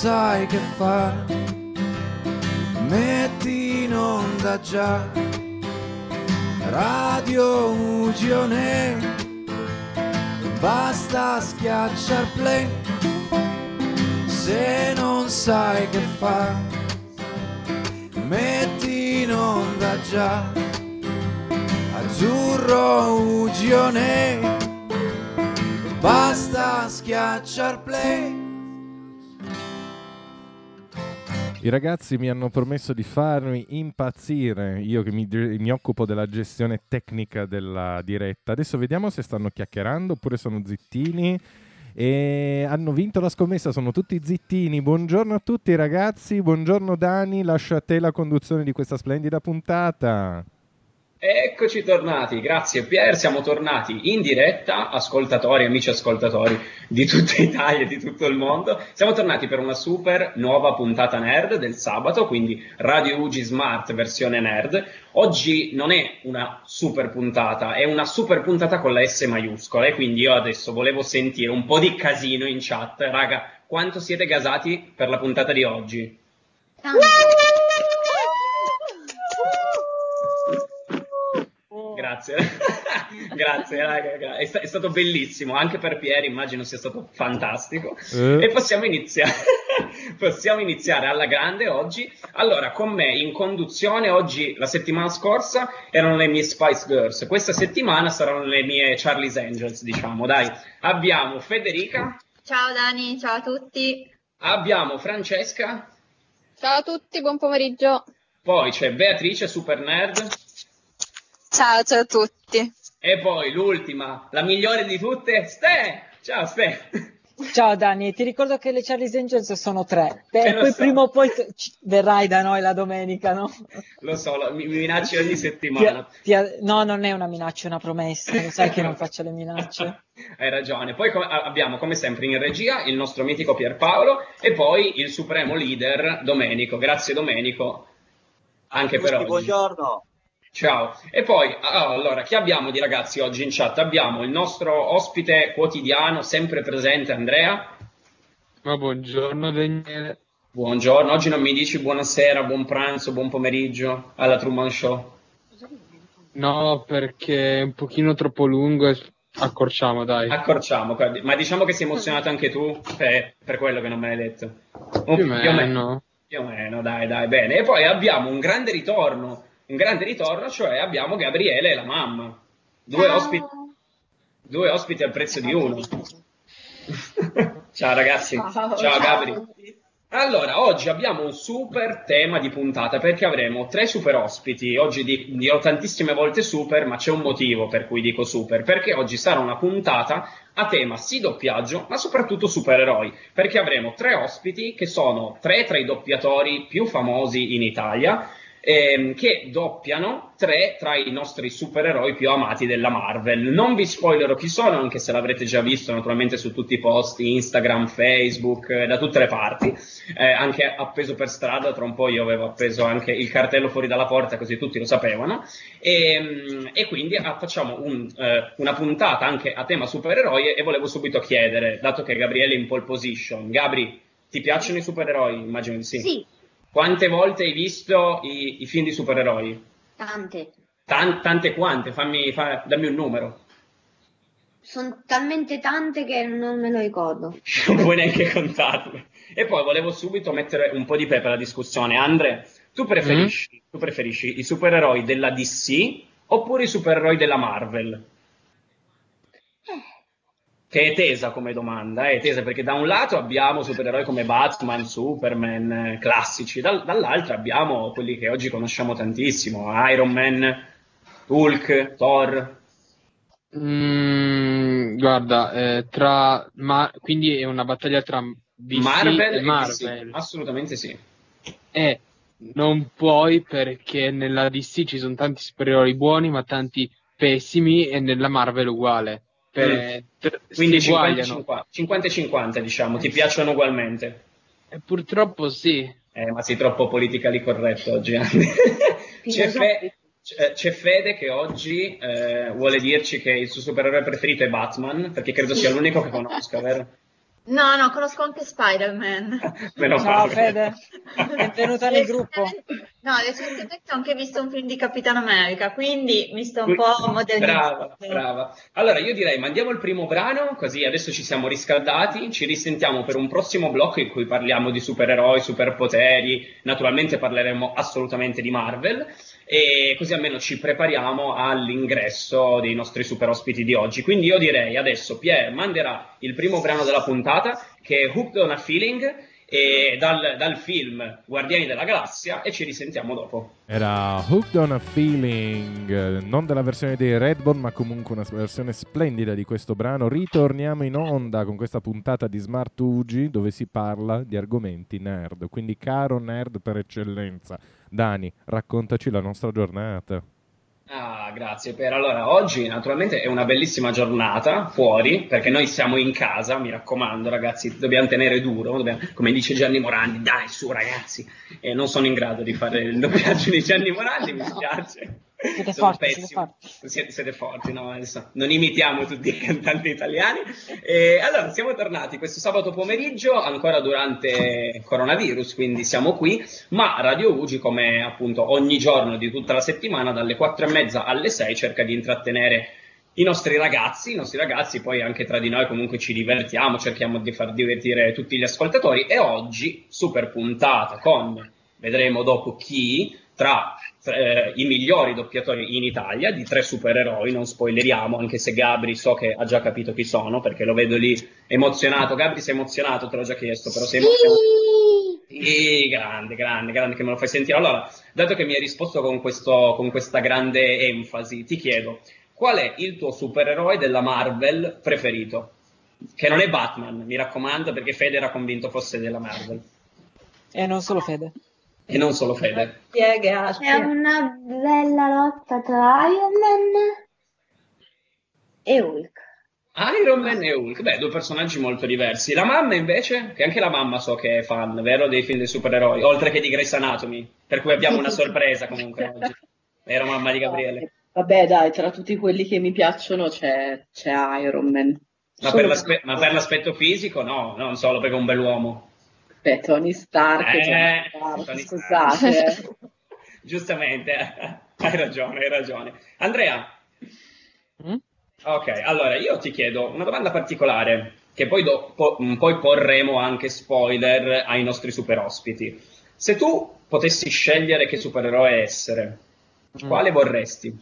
Sai che fare, metti in onda già Radio Ugione, basta schiacciar play. Se non sai che fare, metti in onda già Azzurro Ugione, basta schiacciar play. I ragazzi mi hanno promesso di farmi impazzire, io che mi, mi, occupo della gestione tecnica della diretta. Adesso vediamo se stanno chiacchierando oppure sono zittini. E hanno vinto la scommessa, sono tutti zittini. Buongiorno a tutti ragazzi, buongiorno Dani, lascio a te la conduzione di questa splendida puntata. Eccoci tornati, grazie Pier, siamo tornati in diretta, ascoltatori, amici ascoltatori di tutta Italia e di tutto il mondo. Siamo tornati per una super nuova puntata nerd del sabato, quindi Radio Ugi Smart versione nerd. Oggi non è una super puntata, è una super puntata con la S maiuscola e quindi io adesso volevo sentire un po' di casino in chat. Raga, quanto siete gasati per la puntata di oggi? Tanto. Grazie, grazie, raga, è, sta- è, stato bellissimo, anche per Pieri immagino sia stato fantastico. Eh. E possiamo iniziare, possiamo iniziare alla grande oggi. Allora, con me in conduzione oggi, la settimana scorsa, erano le mie Spice Girls, questa settimana saranno le mie Charlie's Angels, diciamo, dai. Abbiamo Federica. Ciao Dani, ciao a tutti. Abbiamo Francesca. Ciao a tutti, buon pomeriggio. Poi c'è Beatrice, super nerd. Ciao, ciao a tutti. E poi l'ultima, la migliore di tutte, Ste. Ciao Ste. Ciao Dani, ti ricordo che le Charlie's Angels sono tre. Beh, poi so. prima o poi verrai da noi la domenica, no? Lo so, lo, mi, mi minacci ogni settimana. Ti, ti, no, non è una minaccia, è una promessa. Lo sai che non faccio le minacce. Hai ragione. Poi com- abbiamo come sempre in regia il nostro mitico Pierpaolo e poi il supremo leader Domenico. Grazie Domenico. Anche per oggi. Buongiorno. Ciao. E poi, ah, allora, chi abbiamo di ragazzi oggi in chat? Abbiamo il nostro ospite quotidiano, sempre presente, Andrea. Ma buongiorno Daniele. Buongiorno, oggi non mi dici buonasera, buon pranzo, buon pomeriggio alla Truman Show? No, perché è un pochino troppo lungo e accorciamo, dai. Accorciamo, ma diciamo che sei emozionato anche tu per, per quello che non me l'hai detto. Oh. Più o meno. Più o meno, dai, dai, bene. E poi abbiamo un grande ritorno un grande ritorno, cioè abbiamo Gabriele e la mamma, due, ospiti, due ospiti al prezzo di uno. ciao ragazzi, ciao, ciao Gabri. Allora, oggi abbiamo un super tema di puntata perché avremo tre super ospiti. Oggi dirò tantissime volte super, ma c'è un motivo per cui dico super, perché oggi sarà una puntata a tema sì doppiaggio, ma soprattutto supereroi, perché avremo tre ospiti che sono tre tra i doppiatori più famosi in Italia ehm, che doppiano tre tra i nostri supereroi più amati della Marvel. Non vi spoilerò chi sono, anche se l'avrete già visto naturalmente su tutti i post, Instagram, Facebook, eh, da tutte le parti, eh, anche appeso per strada, tra un po' io avevo appeso anche il cartello fuori dalla porta così tutti lo sapevano, e, ehm, e quindi ah, facciamo un, eh, una puntata anche a tema supereroi e volevo subito chiedere, dato che Gabriele è in pole position, Gabri, ti piacciono i supereroi? Immagino di sì. Sì. Quante volte hai visto i, i film di supereroi? Tante. Tan, tante quante? Fammi, fa, dammi un numero. Sono talmente tante che non me lo ricordo. non puoi neanche contarle. E poi volevo subito mettere un po' di pepe alla discussione. Andre, tu preferisci, mm. tu preferisci i supereroi della DC oppure i supereroi della Marvel? Che è tesa come domanda, è tesa perché da un lato abbiamo supereroi come Batman, Superman, eh, classici, dal, dall'altro abbiamo quelli che oggi conosciamo tantissimo, Iron Man, Hulk, Thor. Mm, guarda, eh, tra, ma, quindi è una battaglia tra DC Marvel e Marvel. DC, assolutamente sì. E non puoi perché nella DC ci sono tanti supereroi buoni ma tanti pessimi e nella Marvel uguale per, per, Quindi 50 50, diciamo, ti piacciono ugualmente? Eh, purtroppo sì. Eh, ma sei troppo politically corretto oggi, c'è, fe- c'è, Fede che oggi eh, vuole dirci che il suo supereroe preferito è Batman, perché credo sia l'unico che conosca, vero? No, no, conosco anche Spider-Man. Meno Ciao male. Fede, benvenuta nel gruppo. No, recentemente ho anche visto un film di Capitano America, quindi mi sto un po' modernizzando. Brava, brava. Allora io direi mandiamo il primo brano, così adesso ci siamo riscaldati, ci risentiamo per un prossimo blocco in cui parliamo di supereroi, superpoteri, naturalmente parleremo assolutamente di Marvel e così almeno ci prepariamo all'ingresso dei nostri super ospiti di oggi. Quindi io direi adesso Pier manderà il primo brano della puntata che è Hooked on a Feeling dal, dal film Guardiani della Galassia e ci risentiamo dopo. Era Hooked on a Feeling, non della versione dei Redbone, ma comunque una versione splendida di questo brano. Ritorniamo in onda con questa puntata di Smart Ugi dove si parla di argomenti nerd. Quindi, caro nerd per eccellenza, Dani, raccontaci la nostra giornata. Ah, grazie Per. Allora, oggi naturalmente è una bellissima giornata fuori, perché noi siamo in casa, mi raccomando ragazzi, dobbiamo tenere duro, dobbiamo- come dice Gianni Morandi, dai su ragazzi, e non sono in grado di fare il doppiaggio di Gianni Morandi, mi spiace. Siete Sono forti, siete forti. Siete, siete forti, no? Adesso non imitiamo tutti i cantanti italiani. E allora, siamo tornati questo sabato pomeriggio, ancora durante coronavirus, quindi siamo qui, ma Radio Ugi, come appunto ogni giorno di tutta la settimana, dalle 4 e mezza alle 6, cerca di intrattenere i nostri ragazzi, i nostri ragazzi, poi anche tra di noi comunque ci divertiamo, cerchiamo di far divertire tutti gli ascoltatori e oggi, super puntata con, vedremo dopo chi, tra eh, i migliori doppiatori in Italia di tre supereroi, non spoileriamo, anche se Gabri so che ha già capito chi sono, perché lo vedo lì emozionato. Gabri sei emozionato, te l'ho già chiesto, però sei emozionato. Sì, grande, grande, grande che me lo fai sentire. Allora, dato che mi hai risposto con, questo, con questa grande enfasi, ti chiedo, qual è il tuo supereroe della Marvel preferito? Che non è Batman, mi raccomando, perché Fede era convinto fosse della Marvel. E non solo Fede. E non solo Fede. Grazie, grazie. C'è una bella lotta tra Iron Man e Hulk. Iron Man e Hulk, beh, due personaggi molto diversi. La mamma invece, che anche la mamma so che è fan, vero, dei film dei supereroi, oltre che di Grey's Anatomy, per cui abbiamo una sorpresa comunque oggi. Era mamma di Gabriele. Vabbè, dai, tra tutti quelli che mi piacciono c'è, c'è Iron Man. Ma per, l'aspe- ma per l'aspetto fisico no, non solo perché è un bell'uomo. Per Tony Stark, Eh, Tony Stark, Tony scusate. Giustamente, hai ragione, hai ragione. Andrea, Mm? ok, allora io ti chiedo una domanda particolare, che poi, do- po- mh, poi porremo anche spoiler ai nostri super ospiti. Se tu potessi scegliere che supereroe essere, quale vorresti?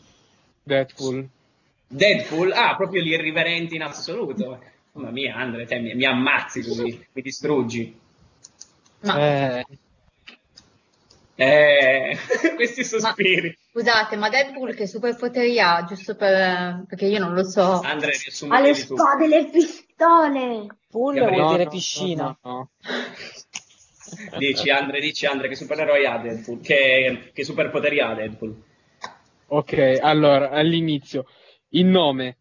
Deadpool. Deadpool? Ah, proprio gli irriverenti in assoluto. Mamma mia, Andre, te mi, mi ammazzi così, mi distruggi. Ma, Eh, Eh, questi sospiri. scusate, ma Deadpool che superpoteri ha? Giusto per, perché io non lo so. Andre, Ha le spade e le pistole. Pool Gabriele, vuol dire no, piscina. no, no. Dici Andre, dici Andre, che supereroi ha Deadpool? Che, che superpoteri ha Deadpool? Ok, allora, all'inizio, il nome.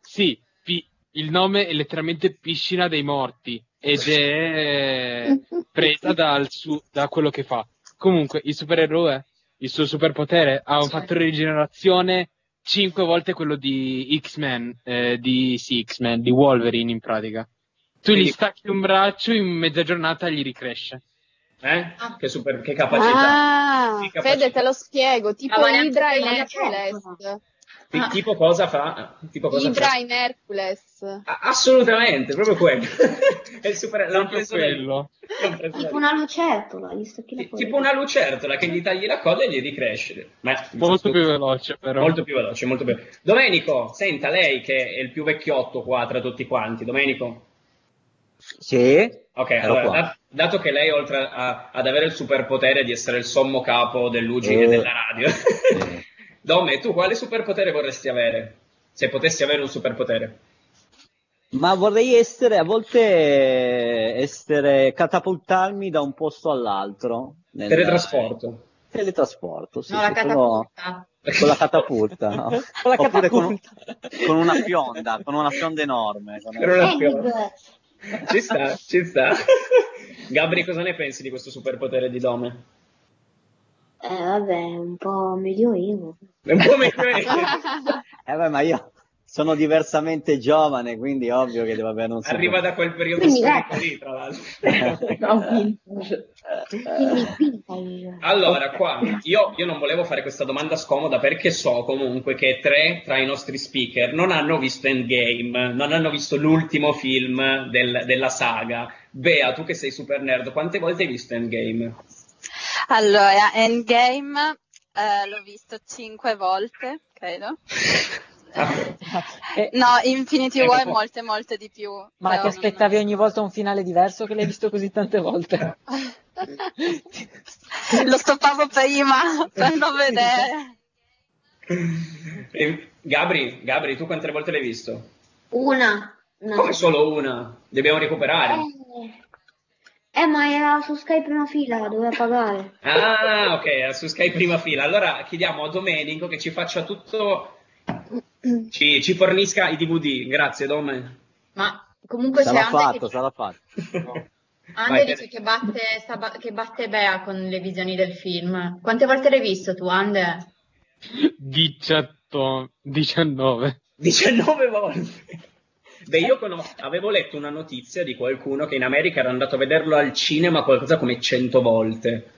Sì, pi- il nome è letteralmente piscina dei morti ed è presa dal su- da quello che fa. Comunque, il supereroe, il suo superpotere, ha un fattore di rigenerazione 5 volte quello di X-Men, eh, di sì, X-Men, di Wolverine in pratica. Tu gli stacchi un braccio, in mezza giornata gli ricresce. Eh? Che, super, che capacità? Ah, Che capacità. Fede, te lo spiego. Tipo anche Hydra in Hercules. Ah. Tipo cosa fa? Tipo cosa Hydra fa? in Hercules. Assolutamente, proprio quello. è il super... Proprio preso quello. Tipo una lucertola, gli stacchi la coda. Tipo una lucertola che gli tagli la coda e gli ricresce. Ma Molto più veloce, però. Molto più veloce, molto più Domenico, senta lei che è il più vecchiotto qua tra tutti quanti. Domenico? Sì, Ok, allora, qua. da- dato che lei oltre a- ad avere il superpotere di essere il sommo capo dell'UGI e Eh. della radio, Dome, tu quale superpotere vorresti avere? Se potessi avere un superpotere. Ma vorrei essere a volte essere catapultarmi da un posto all'altro. nel- Teletrasporto. Teletrasporto, sì, No, la catapulta. con la catapulta, no? Con la Oppure con, catapulta. con una fionda, con una fionda enorme. con- una Eh, fionda. Ci sta, ci sta. Gabri, cosa ne pensi di questo superpotere di Dome? Eh, vabbè, un po' medioevo. Un po' meglio. Eh beh, ma io sono diversamente giovane, quindi ovvio che devo avere un Arriva da quel periodo Quindi, storico ecco. lì, tra l'altro. Allora, qua io, io non volevo fare questa domanda scomoda perché so comunque che tre tra i nostri speaker non hanno visto Endgame, non hanno visto l'ultimo film del- della saga. Bea, tu che sei super nerd, quante volte hai visto Endgame? Allora, Endgame eh, l'ho visto cinque volte, credo. No, Infinity Ecco War qua. molte, molte di più. ma ti aspettavi ogni volta un finale diverso che l'hai visto così tante volte? Lo stoppavo prima per non vedere. E- Gabri, Gabri, tu quante volte l'hai visto? Una. una. Come solo una? Dobbiamo recuperare. Eh, eh, ma era su Skype prima fila, doveva pagare. Ah, ok, su Sky prima fila. Allora chiediamo a Domenico che ci faccia tutto, ci, ci fornisca i DVD. Grazie, Dome. Ma comunque c'è Sarà Ande fatto, che, sarà fatto. Ande Vai, dice che batte, ba- che batte Bea con le visioni del film. Quante volte l'hai visto tu, Ande? 18, 19. 19 volte. Beh, io conosco, avevo letto una notizia di qualcuno che in America era andato a vederlo al cinema qualcosa come 100 volte.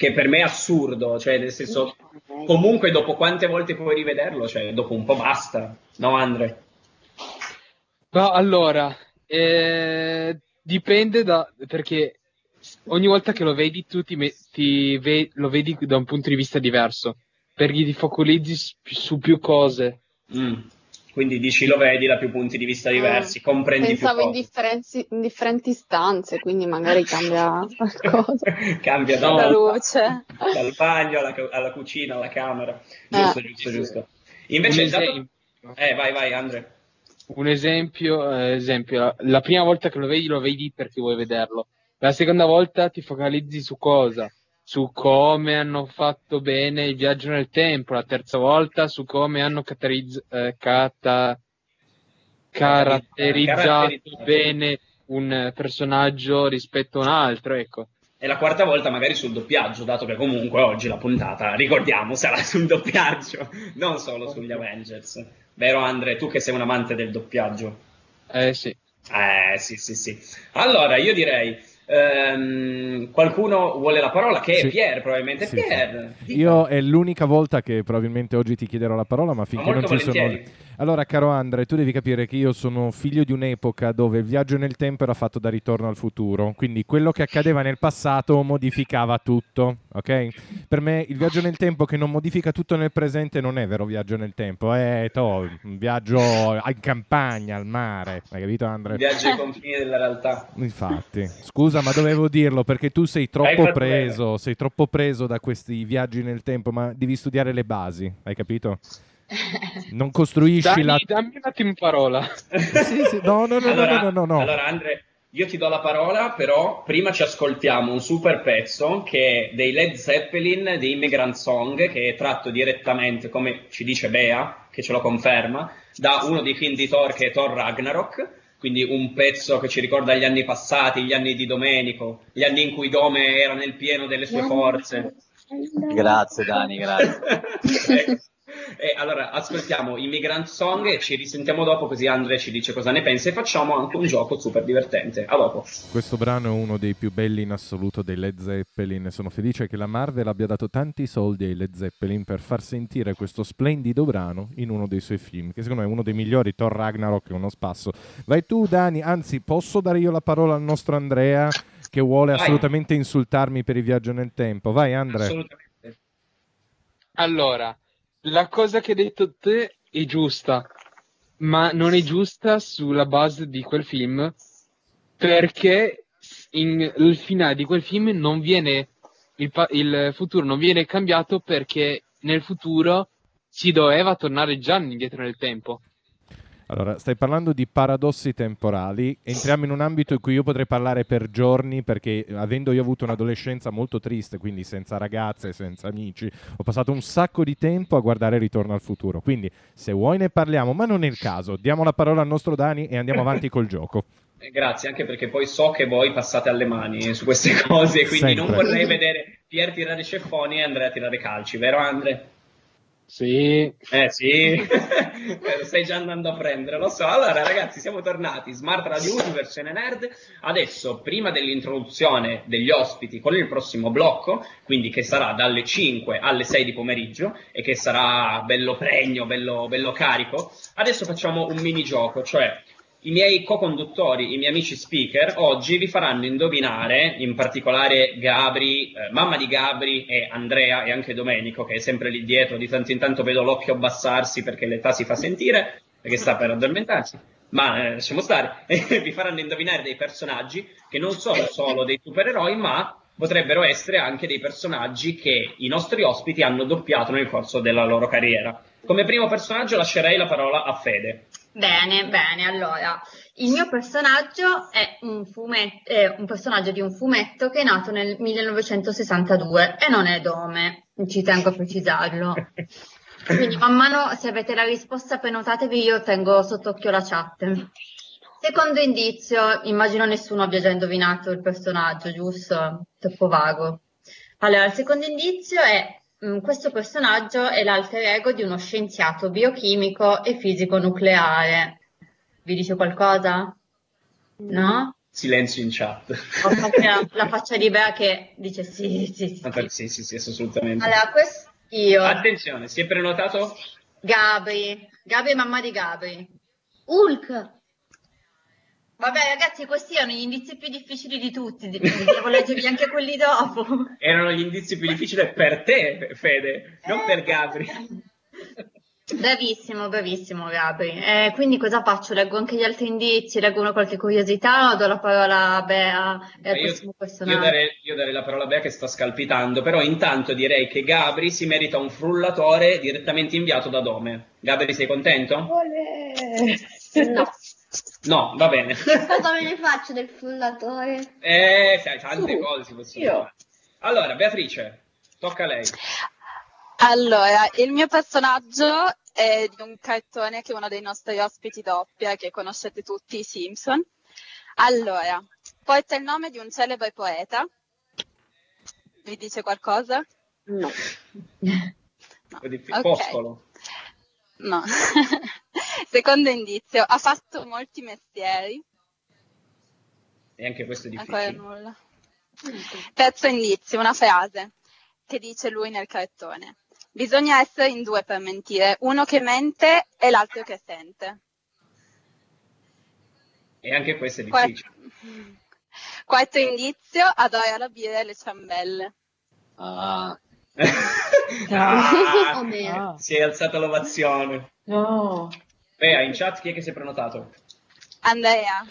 Che per me è assurdo, cioè nel senso, comunque dopo quante volte puoi rivederlo? Cioè, dopo un po' basta. No, Andre? Ma allora, eh, dipende da, perché ogni volta che lo vedi tu ti, ti ve- lo vedi da un punto di vista diverso, perché ti focalizzi su più cose. Mm. Quindi dici lo vedi da più punti di vista diversi, comprendi Pensavo in più differenzi- in differenti stanze, quindi magari cambia qualcosa. Cambia da, No. La luce. dal bagno alla, alla cucina, alla camera. Giusto, Eh. giusto, giusto. Invece, dato-. Eh, vai, vai, Andre. Un esempio, eh, esempio, la prima volta che lo vedi lo vedi perché vuoi vederlo. La seconda volta ti focalizzi su cosa? Su come hanno fatto bene il viaggio nel tempo. La terza volta su come hanno caratterizz- eh, cata- caratterizzato Caratterizzato. bene un personaggio rispetto a un altro. Ecco. E la quarta volta magari sul doppiaggio, dato che comunque oggi la puntata, ricordiamo, sarà sul doppiaggio, non solo sugli Avengers. Vero Andre, tu che sei un amante del doppiaggio? Eh sì. Eh, sì, sì, sì. Allora, io direi, ehm, qualcuno vuole la parola? Che è Sì. Pier, probabilmente. Sì, sì. Pier, dica. Io è l'unica volta che probabilmente oggi ti chiederò la parola, ma finché non molto ci sono... volentieri. Allora, caro Andre, tu devi capire che io sono figlio di un'epoca dove il viaggio nel tempo era fatto da ritorno al futuro, quindi quello che accadeva nel passato modificava tutto, ok? Per me il viaggio nel tempo che non modifica tutto nel presente non è vero viaggio nel tempo, è to, un viaggio in campagna, al mare, hai capito Andre? Viaggio ai confini della realtà. Infatti, scusa, ma dovevo dirlo perché tu sei troppo preso, sei troppo preso da questi viaggi nel tempo, ma devi studiare le basi, hai capito? Non costruisci Dammi, la... dammi un attimo parola. Sì, sì, no, no, no, no, allora, no, no, no. allora, Andre, io ti do la parola, però prima ci ascoltiamo un super pezzo che è dei Led Zeppelin, di Immigrant Song, che è tratto direttamente, come ci dice Bea, che ce lo conferma, da uno dei film di Thor che è Thor Ragnarok, quindi un pezzo che ci ricorda gli anni passati, gli anni di Domenico, gli anni in cui Dome era nel pieno delle sue forze. Grazie Dani, grazie. Ecco. E allora ascoltiamo Immigrant Song e ci risentiamo dopo così Andre ci dice cosa ne pensa e facciamo anche un gioco super divertente. A dopo. Questo brano è uno dei più belli in assoluto dei Led Zeppelin sono felice che la Marvel abbia dato tanti soldi ai Led Zeppelin per far sentire questo splendido brano in uno dei suoi film, che secondo me è uno dei migliori, Thor Ragnarok è uno spasso. Vai tu Dani, anzi posso dare io la parola al nostro Andrea che vuole Vai. assolutamente insultarmi per il viaggio nel tempo. Vai Andre. Assolutamente. Allora, la cosa che hai detto te è giusta, ma non è giusta sulla base di quel film, perché in- il finale di quel film non viene, il, il futuro non viene cambiato perché nel futuro si doveva tornare già indietro nel tempo. Allora, stai parlando di paradossi temporali. Entriamo in un ambito in cui io potrei parlare per giorni perché avendo io avuto un'adolescenza molto triste, quindi senza ragazze, senza amici, ho passato un sacco di tempo a guardare Ritorno al futuro. Quindi, se vuoi ne parliamo, ma non è il caso. Diamo la parola al nostro Dani e andiamo avanti col gioco. Eh, Grazie, anche perché poi so che voi passate alle mani su queste cose, quindi non Sempre. vorrei vedere Pier tirare ceffoni e Andrea tirare calci, vero Andre? Sì. Eh sì, lo stai già andando a prendere, lo so. Allora ragazzi, siamo tornati, Smart Radio 1 versione nerd. Adesso, prima dell'introduzione degli ospiti con il prossimo blocco, quindi che sarà dalle 5 alle 6 di pomeriggio e che sarà bello pregno, bello, bello carico, adesso facciamo un mini gioco, cioè i miei co-conduttori, i miei amici speaker, oggi vi faranno indovinare, in particolare Gabri, eh, mamma di Gabri e Andrea e anche Domenico, che è sempre lì dietro, di tanto in tanto vedo l'occhio abbassarsi perché l'età si fa sentire, perché sta per addormentarsi. Ma eh, lasciamo stare, vi faranno indovinare dei personaggi che non sono solo dei supereroi, ma potrebbero essere anche dei personaggi che i nostri ospiti hanno doppiato nel corso della loro carriera. Come primo personaggio lascerei la parola a Fede. Bene, bene, allora, il mio personaggio è un, fumetto, è un personaggio di un fumetto che è nato nel 1962 e non è Dome, ci tengo a precisarlo. Quindi man mano, se avete la risposta prenotatevi, io tengo sott'occhio la chat. Secondo indizio, immagino nessuno abbia già indovinato il personaggio, giusto? Troppo vago. Allora, il secondo indizio è questo personaggio è l'alter ego di uno scienziato biochimico e fisico nucleare. Vi dice qualcosa? No? Silenzio in chat. Ho fatto la faccia di Bea che dice sì, sì, sì. Sì, sì, sì, assolutamente. Allora, questo io. Attenzione, si è prenotato? Gabri. Gabri, mamma di Gabri. Hulk. Vabbè, ragazzi, questi erano gli indizi più difficili di tutti. Devo leggerli anche quelli dopo. Erano gli indizi più difficili per te, Fede, non per Gabri. Bravissimo, bravissimo Gabri. Eh, quindi cosa faccio? Leggo anche gli altri indizi, leggo una qualche curiosità o do la parola a Bea e al Eh, prossimo Io personaggio? darei, io darei la parola a Bea che sta scalpitando, però intanto direi che Gabri si merita un frullatore direttamente inviato da Dome. Gabri, sei contento? No. No, va bene. Cosa me ne faccio del frullatore? Eh, sai, tante Su, cose si possono io. fare. Allora, Beatrice, tocca a lei. Allora, il mio personaggio è di un cartone che uno dei nostri ospiti doppia, che conoscete tutti, i Simpson. Allora, porta il nome di un celebre poeta. Vi dice qualcosa? No. È diffi- Ok. Foscolo. No. Secondo indizio, ha fatto molti mestieri. E anche questo è Ancora difficile. nulla. Terzo indizio, una frase che dice lui nel cartone. Bisogna essere in due per mentire, uno che mente e l'altro che sente. E anche questo è difficile. Quarto indizio, adora la birra e le ciambelle. Ah, Ah, Oh, mio. si è alzata l'ovazione. No. Bea, in chat chi è che si è prenotato? Andrea,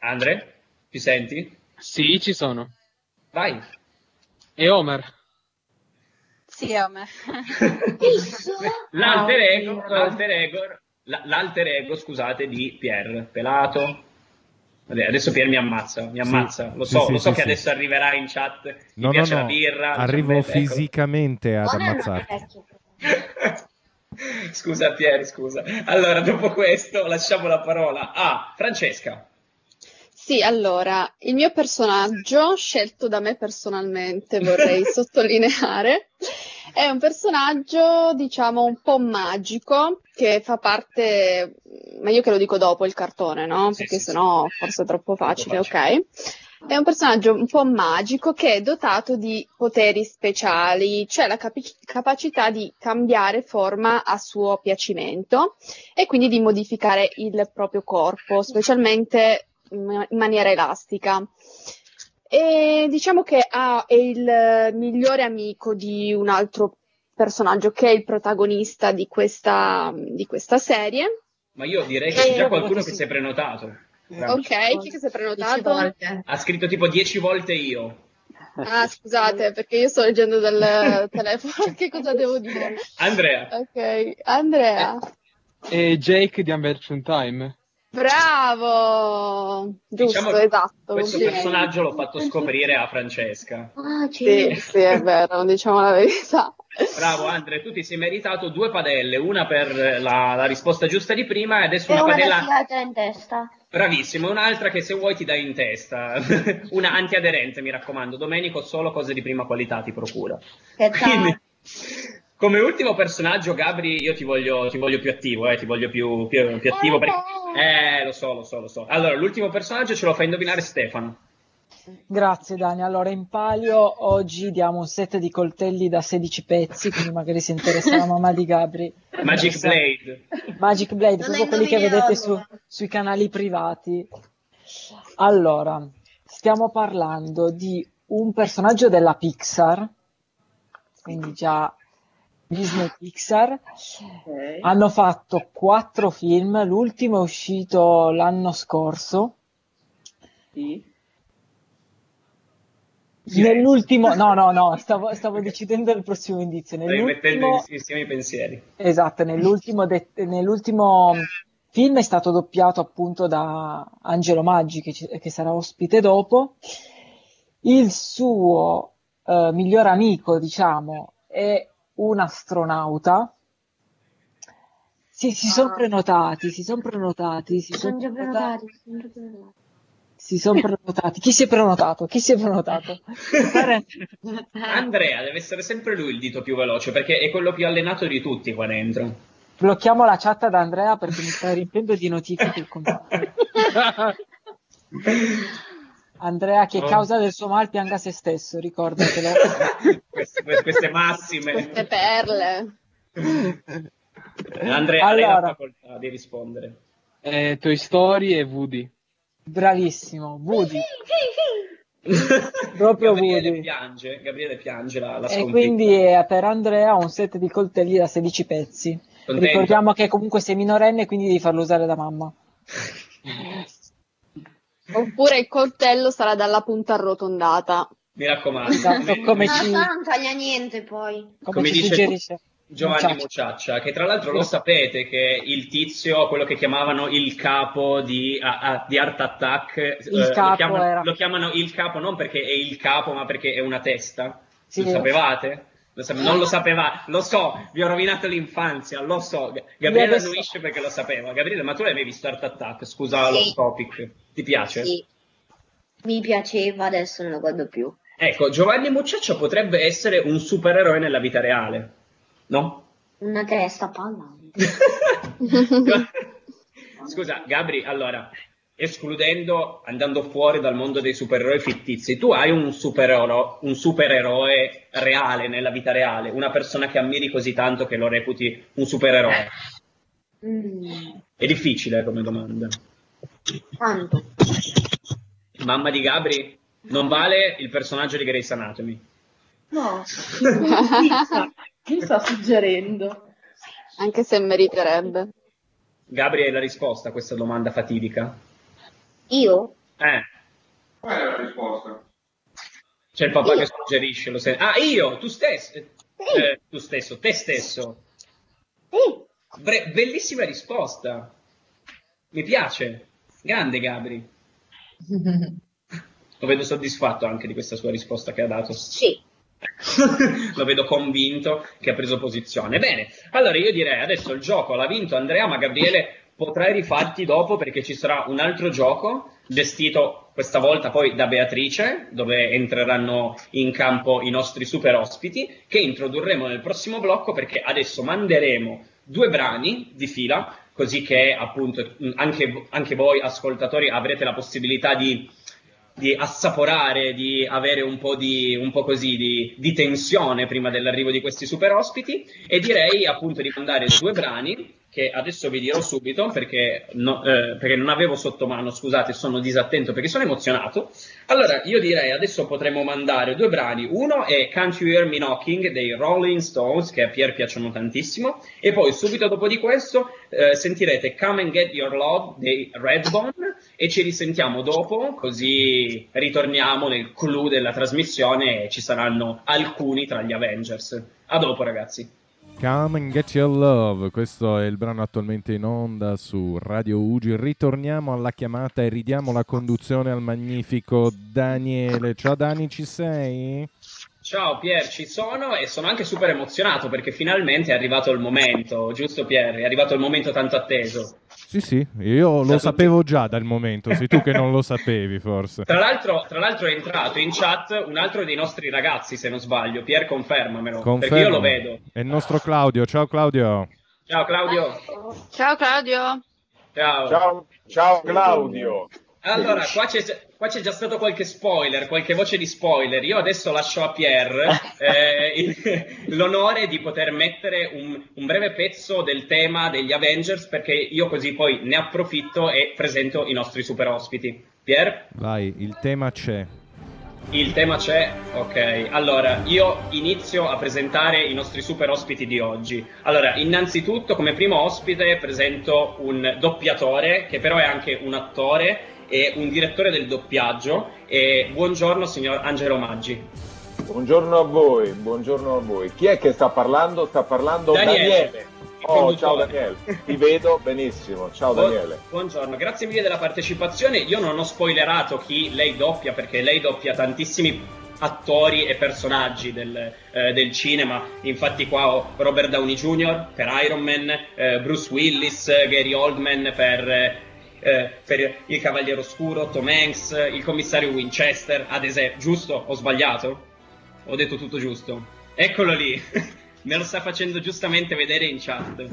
Andre? Ci senti? Sì, ci sono. Vai. E Homer. sì, Homer. L'alter ego, l'alter ego, la- l'alter ego, scusate, di Pier, pelato. Vabbè, adesso Pier mi ammazza, mi Sì, ammazza. Lo sì, so, sì, lo so sì, che sì. adesso arriverà in chat. Mi No, no, piace no, la birra. arrivo ciambella, ecco. fisicamente ad Buono è un ammazzarti. Scusa Pier, scusa. Allora, dopo questo lasciamo la parola a Francesca. Sì, allora, il mio personaggio, scelto da me personalmente, vorrei sottolineare, è un personaggio, diciamo, un po' magico, che fa parte, ma io che lo dico dopo il cartone, no? Sì, Perché sì, sennò sì. forse è troppo facile, facile. ok? È un personaggio un po' magico che è dotato di poteri speciali, cioè la capi- capacità di cambiare forma a suo piacimento e quindi di modificare il proprio corpo, specialmente in maniera elastica. E diciamo che ha- è il migliore amico di un altro personaggio che è il protagonista di questa, di questa serie. Ma io direi che c'è già qualcuno che si è prenotato. Ok, chi che si è prenotato? Ha scritto tipo 10 volte io. Ah, scusate, perché io sto leggendo dal telefono, che cosa devo dire? Andrea. Ok, Andrea. E Jake di Adventure Time. Bravo! Giusto, Diciamo, esatto. Questo complimenti. personaggio l'ho fatto scoprire a Francesca. Ah, Sì, sì, è vero, diciamo la verità. Bravo Andre, tu ti sei meritato due padelle, una per la, la risposta giusta di prima e adesso E una una padella in testa. Bravissima, un'altra che se vuoi ti dai in testa, una antiaderente mi raccomando, Domenico solo cose di prima qualità ti procura. Che Quindi, come ultimo personaggio Gabri io ti voglio, ti voglio più attivo, eh, ti voglio più, più- più attivo perché... Eh, lo so, lo so, lo so. Allora, l'ultimo personaggio ce lo fa indovinare Stefano. Grazie Dani. Allora, in palio oggi diamo un set di coltelli da 16 pezzi, quindi magari si interessa la mamma di Gabri. Magic Interessa- Blade. Magic Blade, Non proprio quelli che vedete su- sui canali privati. Allora, stiamo parlando di un personaggio della Pixar, quindi già Disney Pixar. Ok. Hanno fatto quattro film, l'ultimo è uscito l'anno scorso. Sì. Nell'ultimo, no, no, no, stavo, stavo decidendo il prossimo indizio. Stai mettendo insieme i pensieri. esatto, nell'ultimo, de- nell'ultimo film è stato doppiato appunto da Angelo Maggi, che, ci- che sarà ospite dopo. Il suo eh, miglior amico, diciamo, è un astronauta. Sì, si sono Ah. prenotati, si sono prenotati, si Sono sono già prenotati. prenotati, sono già prenotati. Si sono prenotati. Chi si è prenotato? Chi si è prenotato? Andrea deve essere sempre lui il dito più veloce perché è quello più allenato di tutti qua dentro. Blocchiamo la chat ad Andrea perché mi sta riempiendo di notifiche il computer. Andrea che Oh. causa del suo mal pianga se stesso, ricordatelo. queste, queste- massime. Queste perle. Andrea, hai la Allora. facoltà di rispondere. Eh, Toy Story e Woody. Bravissimo, Woody, proprio Gabriele Woody. piange, Gabriele piange la, la E sconfitta. quindi eh, per Andrea un set di coltelli da 16 pezzi. Contento? Ricordiamo che comunque sei minorenne, quindi devi farlo usare da mamma. Oppure il coltello sarà dalla punta arrotondata. Mi raccomando. Esatto, come Ma ci, no, non taglia niente poi. come come ci dice suggerisce Giovanni Mucciaccia. Mucciaccia, che tra l'altro lo sapete che il tizio, quello che chiamavano il capo di, a- a- di Art Attack, eh, lo, capo chiamano, era. lo chiamano il capo non perché è il capo, ma perché è una testa. Sì. Lo sapevate? Lo sap- non lo sapeva, lo so, vi ho rovinato l'infanzia, lo so. Gabriele annuisce perché lo sapeva. Gabriele, ma tu l'hai mai visto Art Attack? Scusa Sì. lo topic. Ti piace? Sì. Mi piaceva, adesso non lo guardo più. Ecco, Giovanni Mucciaccia potrebbe essere un supereroe nella vita reale, no? Una testa palla. Scusa, Gabri, allora, escludendo, andando fuori dal mondo dei supereroi fittizi, tu hai un supereroe, un supereroe reale nella vita reale, una persona che ammiri così tanto che lo reputi un supereroe. Mm, È difficile come domanda. tanto. Mamma di Gabri, non vale il personaggio di Grey's Anatomy. No, chi sta, suggerendo? Anche se meriterebbe. Gabri, hai la risposta a questa domanda fatidica? Io? Eh, Qual è la risposta? c'è il papà Io. che suggerisce, lo senti. Ah, io, tu stesso. Eh, tu stesso, te stesso. Sì. Bre- bellissima risposta. Mi piace. Grande Gabri. Lo vedo soddisfatto anche di questa sua risposta che ha dato. Sì. Lo vedo convinto che ha preso posizione. Bene, allora io direi adesso il gioco l'ha vinto Andrea, ma Gabriele potrai rifarti dopo perché ci sarà un altro gioco gestito questa volta poi da Beatrice, dove entreranno in campo i nostri super ospiti, che introdurremo nel prossimo blocco perché adesso manderemo due brani di fila, così che appunto anche, anche voi ascoltatori avrete la possibilità di di assaporare, di avere un po' di, un po' così di, di tensione prima dell'arrivo di questi super ospiti. E direi appunto di mandare due brani che adesso vi dirò subito perché, no- eh, perché non avevo sotto mano, scusate, sono disattento perché sono emozionato. Allora, io direi adesso potremmo mandare due brani. Uno è Can't You Hear Me Knocking dei Rolling Stones, che a Pier piacciono tantissimo, e poi subito dopo di questo eh, sentirete Come and Get Your Love dei Redbone e ci risentiamo dopo, così ritorniamo nel clou della trasmissione e ci saranno alcuni tra gli Avengers. A dopo ragazzi. Come and Get Your Love, questo è il brano attualmente in onda su Radio Ugi. Ritorniamo alla chiamata e ridiamo la conduzione al magnifico Daniele. Ciao Dani, ci sei? Ciao Pier, ci sono e sono anche super emozionato perché finalmente è arrivato il momento, giusto Pier? È arrivato il momento tanto atteso. Sì, sì, io lo sapevo già dal momento, sei tu che non lo sapevi forse. Tra l'altro, tra l'altro è entrato in chat un altro dei nostri ragazzi, se non sbaglio. Pier, confermamelo, Confermo. perché io lo vedo. È il nostro Claudio. Ciao Claudio. Ciao Claudio. Ciao Claudio. Ciao. Ciao, ciao Claudio. Allora, qua c'è, qua c'è già stato qualche spoiler, qualche voce di spoiler. Io adesso lascio a Pier eh, il- l'onore di poter mettere un, un breve pezzo del tema degli Avengers, perché io così poi ne approfitto e presento i nostri super ospiti. Pier? Vai, il tema c'è. Il tema c'è? Ok, allora io inizio a presentare i nostri super ospiti di oggi. Allora, innanzitutto come primo ospite presento un doppiatore che però è anche un attore e un direttore del doppiaggio. E buongiorno signor Angelo Maggi. Buongiorno a voi, buongiorno a voi. Chi è che sta parlando? Sta parlando Daniele, Daniele. Oh, ciao Daniele. Ti vedo benissimo. Ciao Daniele. Buongiorno, grazie mille della partecipazione. Io non ho spoilerato chi lei doppia perché lei doppia tantissimi attori e personaggi del, eh, del cinema. Infatti qua ho Robert Downey Jr. per Iron Man, eh, Bruce Willis, eh, Gary Oldman per, eh, per Il Cavaliere Oscuro, Tom Hanks, il commissario Winchester, ad esempio. Giusto? Ho sbagliato? Ho detto tutto giusto? Eccolo lì. Me lo sta facendo giustamente vedere in chat.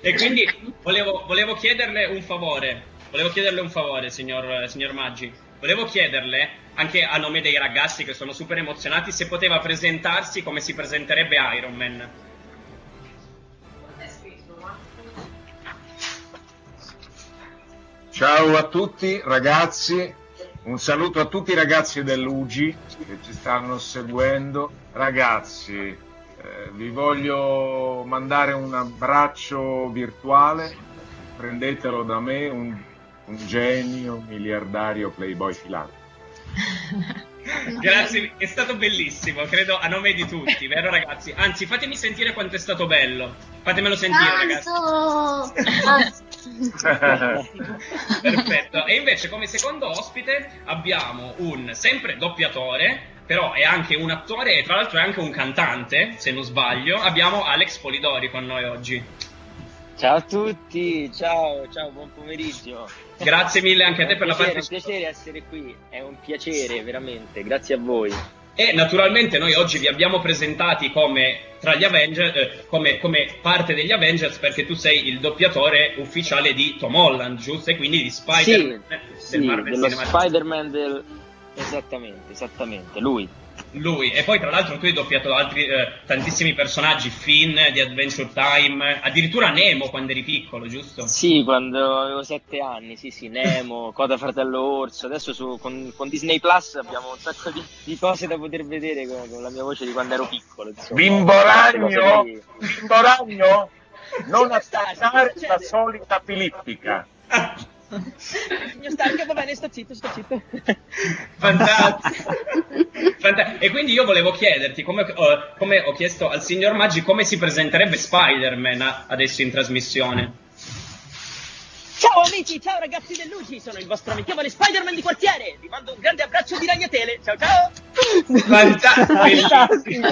E quindi volevo, volevo chiederle un favore, volevo chiederle un favore, signor, signor Maggi. Volevo chiederle, anche a nome dei ragazzi che sono super emozionati, se poteva presentarsi come si presenterebbe Iron Man. Ciao a tutti ragazzi, un saluto a tutti i ragazzi dell'UGI che ci stanno seguendo. Ragazzi, eh, vi voglio mandare un abbraccio virtuale, prendetelo da me, un, un genio, miliardario, playboy filantropo. Grazie, è stato bellissimo, credo a nome di tutti, vero ragazzi? Anzi, fatemi sentire quanto è stato bello. Fatemelo sentire, ragazzi. Perfetto. E invece come secondo ospite abbiamo un sempre doppiatore, però è anche un attore e tra l'altro è anche un cantante, se non sbaglio. Abbiamo Alex Polidori con noi oggi. Ciao a tutti, ciao, ciao, buon pomeriggio. Grazie mille anche a te per la piacere, partecipazione. È un piacere essere qui, è un piacere veramente, grazie a voi. E naturalmente noi oggi vi abbiamo presentati come tra gli Avengers, eh, come, come parte degli Avengers perché tu sei il doppiatore ufficiale di Tom Holland, giusto? E quindi di Spider-Man eh, del Sì, Marvel Spider-Man del... Esattamente, esattamente, lui. Lui, e poi tra l'altro tu hai doppiato altri eh, tantissimi personaggi, Finn di Adventure Time, addirittura Nemo quando eri piccolo, giusto? Sì, quando avevo sette anni, sì sì, Nemo, Coda Fratello Orso, adesso su- con, con Disney Plus abbiamo un sacco di, di cose da poter vedere con, con la mia voce di quando ero piccolo. Insomma. Bimbo ragno, bimbo ragno, non attaccare la solita filippica. Mio Stark, va bene, sta zitto, sta zitto. Fantastico. Fanta- e quindi io volevo chiederti, come, eh, come ho chiesto al signor Maggi, come si presenterebbe Spider-Man adesso in trasmissione? Ciao amici, ciao ragazzi dell'Uci, sono il vostro amichevole Spider-Man di quartiere. Vi mando un grande abbraccio di ragnatele. Ciao ciao. Fantastico.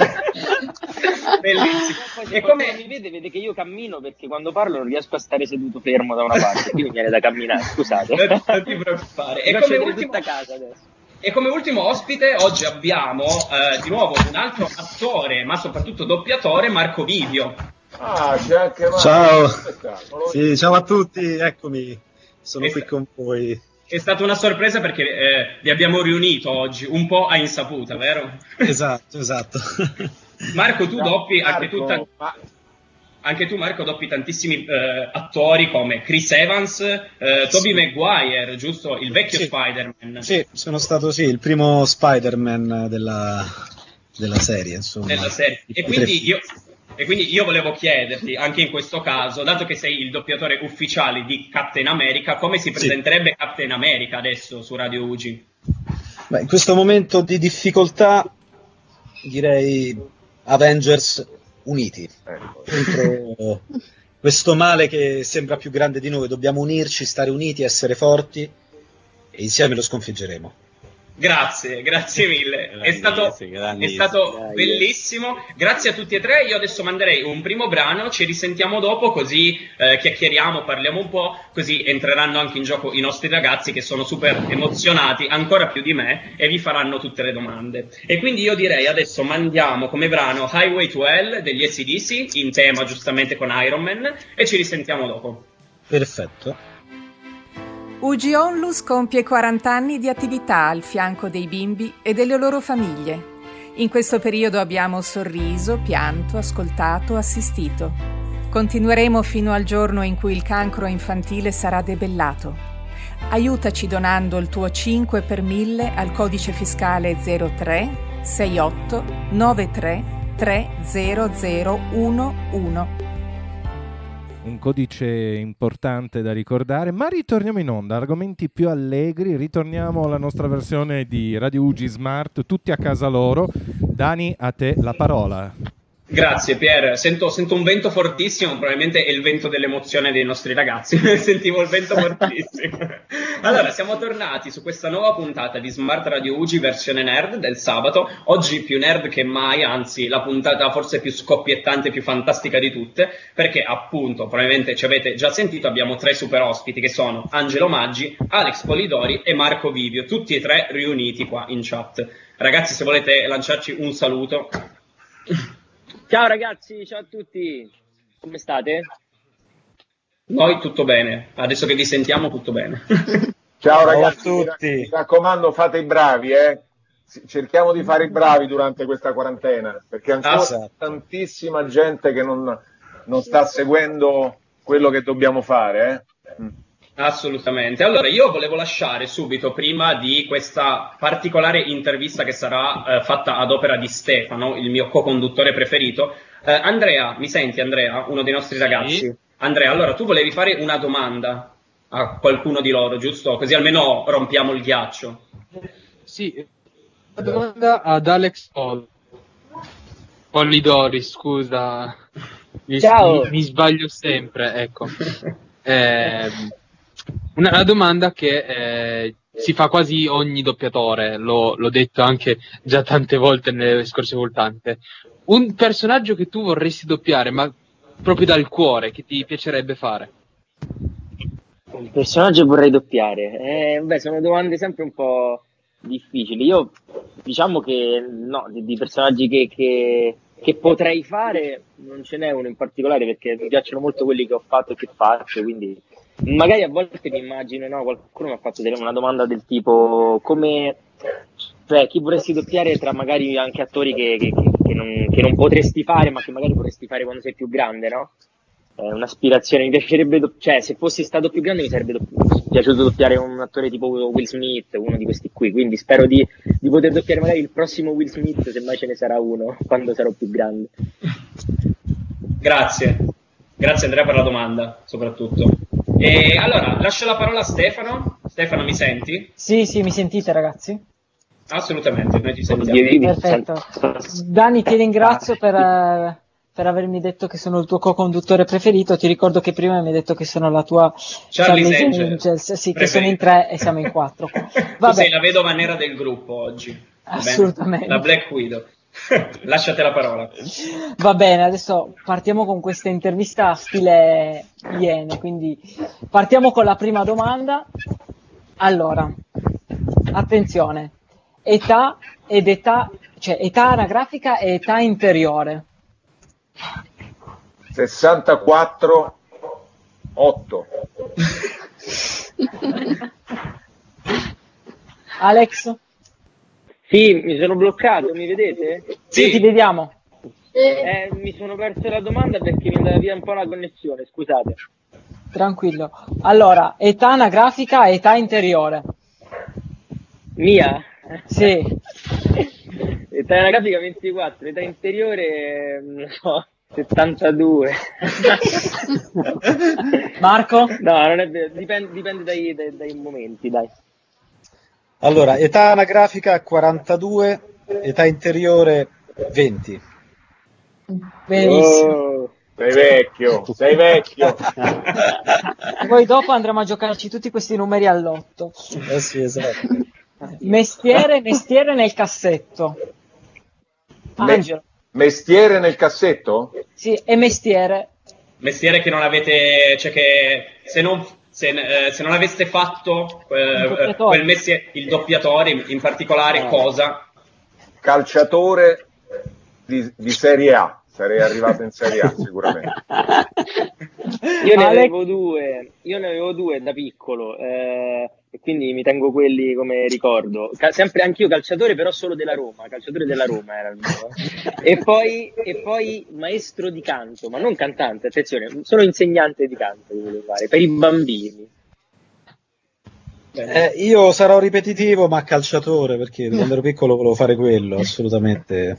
Bellissimo. Poi E come- mi vede, vede che io cammino perché quando parlo non riesco a stare seduto fermo da una parte, quindi mi viene da camminare, scusate. Non, non ti preoccupare. E come, ultimo, tutta casa adesso. e come ultimo ospite oggi abbiamo eh, di nuovo un altro attore, ma soprattutto doppiatore, Marco Vivio. Ah, c'è anche Marco. Ciao. Sta? Sì, ciao a tutti, eccomi, sono E- qui con voi. È stata una sorpresa perché eh, vi abbiamo riunito oggi, un po' a insaputa, vero? Esatto, esatto. Marco, tu doppi anche tu, Marco, ta- ma- anche tu, Marco, doppi tantissimi eh, attori come Chris Evans, eh, Tobey Sì. Maguire, giusto? Il vecchio Sì. Spider-Man Sì, sono stato sì, il primo Spider-Man della, della serie, insomma. della serie. E quindi, io, e quindi io volevo chiederti, anche in questo caso, dato che sei il doppiatore ufficiale di Captain America, come si presenterebbe Captain America adesso su Radio Ugi? Beh, in questo momento di difficoltà direi Avengers uniti Ecco. contro questo male che sembra più grande di noi. Dobbiamo unirci, stare uniti, essere forti e insieme lo sconfiggeremo. Grazie, grazie mille. È stato, è stato bellissimo. Grazie a tutti e tre. Io adesso manderei un primo brano, ci risentiamo dopo, così eh, chiacchieriamo, parliamo un po', così entreranno anche in gioco i nostri ragazzi che sono super emozionati, ancora più di me, e vi faranno tutte le domande. E quindi io direi adesso mandiamo come brano Highway to Hell degli ACDC, in tema giustamente con Iron Man, e ci risentiamo dopo. Perfetto. UG Onlus compie 40 anni di attività al fianco dei bimbi e delle loro famiglie. In questo periodo abbiamo sorriso, pianto, ascoltato, assistito. Continueremo fino al giorno in cui il cancro infantile sarà debellato. Aiutaci donando il tuo 5 per 1000 al codice fiscale 03 68 93 30011. Un codice importante da ricordare, ma ritorniamo in onda, argomenti più allegri, ritorniamo alla nostra versione di Radio Ugi Smart, tutti a casa loro. Dani, a te la parola. Grazie Pier, sento, sento un vento fortissimo, probabilmente è il vento dell'emozione dei nostri ragazzi, sentivo il vento fortissimo. Allora, siamo tornati su questa nuova puntata di Smart Radio Ugi versione nerd del sabato, oggi più nerd che mai, anzi la puntata forse più scoppiettante, più fantastica di tutte, perché appunto, probabilmente ci avete già sentito, abbiamo tre super ospiti che sono Angelo Maggi, Alex Polidori e Marco Vivio, tutti e tre riuniti qua in chat. Ragazzi, se volete lanciarci un saluto. Ciao ragazzi, ciao a tutti. Come state? Noi tutto bene, adesso che vi sentiamo tutto bene. Ciao Ciao a ragazzi, tutti. mi raccomando fate i bravi, eh. Cerchiamo di fare i bravi durante questa quarantena, perché ancora Ah, c'è tantissima gente che non, non sta seguendo quello che dobbiamo fare, eh. Assolutamente. Allora, io volevo lasciare subito, prima di questa particolare intervista che sarà eh, fatta ad opera di Stefano, il mio co-conduttore preferito. Eh, Andrea, mi senti Andrea, uno dei nostri ragazzi? Andrea, allora tu volevi fare una domanda a qualcuno di loro, giusto? Così almeno rompiamo il ghiaccio. Sì, una domanda ad Alex Paul. Polidori, scusa. Mi, Ciao. mi- mi sbaglio sempre, ecco. Ehm, una, domanda che eh, si fa quasi ogni doppiatore, l'ho, l'ho detto anche già tante volte nelle scorse voltante. Un personaggio che tu vorresti doppiare, ma proprio dal cuore, che ti piacerebbe fare? Un personaggio vorrei doppiare. Eh, beh, sono domande sempre un po' difficili. Io diciamo che no, di, di personaggi che, che- che potrei fare non ce n'è uno in particolare perché mi piacciono molto quelli che ho fatto e che faccio, quindi magari a volte mi immagino, no, qualcuno mi ha fatto una domanda del tipo come cioè chi vorresti doppiare tra magari anche attori che- che- che non, che non potresti fare ma che magari vorresti fare quando sei più grande, no? È un'aspirazione, mi piacerebbe, do- cioè se fossi stato più grande mi sarebbe do- piaciuto doppiare un attore tipo Will Smith, uno di questi qui, quindi spero di, di poter doppiare magari il prossimo Will Smith se mai ce ne sarà uno quando sarò più grande. Grazie. Grazie Andrea per la domanda, soprattutto. E allora, lascio la parola a Stefano. Stefano, mi senti? Sì, sì, mi sentite ragazzi? Assolutamente, noi ti sentiamo. Perfetto. Dani, ti ringrazio per, eh, per avermi detto che sono il tuo co-conduttore preferito. Ti ricordo che prima mi hai detto che sono la tua Charlie's Charlie's Angel. Angels. Sì, che Preferito. sono in tre e siamo in quattro. Tu Vabbè, sei la vedova nera del gruppo oggi. Assolutamente. La Black Widow. Lasciate la parola. va bene, adesso partiamo con questa intervista stile Iene. Quindi partiamo con la prima domanda. Allora, attenzione, età ed età, cioè età anagrafica e età interiore. 64 8. Alex? Sì, mi sono bloccato, mi vedete? Sì, ti vediamo. Eh, mi sono perso la domanda perché mi è andata via un po' la connessione, scusate. Tranquillo. Allora, età anagrafica e età interiore. Mia? Sì. Età anagrafica 24, età interiore, non so, 72. Marco? No, non è vero, dipende, dipende dai, dai- dai momenti, dai. Allora, età anagrafica 42, età interiore 20. Benissimo. Oh, sei vecchio, sei vecchio. Poi dopo andremo a giocarci tutti questi numeri all'otto. Eh sì, esatto. Mestiere, mestiere nel cassetto. Me- Angelo. mestiere nel cassetto? Sì, e mestiere. Mestiere che non avete, cioè che se non, se, eh, se non aveste fatto eh, Il doppiatore. quel mestiere, il doppiatore in, particolare, cosa? Calciatore di, di Serie A. Sarei arrivato in Serie A sicuramente. Io ne avevo due, io ne avevo due da piccolo, eh, e quindi mi tengo quelli come ricordo. Ca- sempre anch'io calciatore, però solo della Roma, calciatore della Roma era il mio. E poi, e poi maestro di canto, ma non cantante, attenzione, solo insegnante di canto volevo fare, per i bambini. Eh, io sarò ripetitivo, ma calciatore, perché quando ero piccolo volevo fare quello, assolutamente.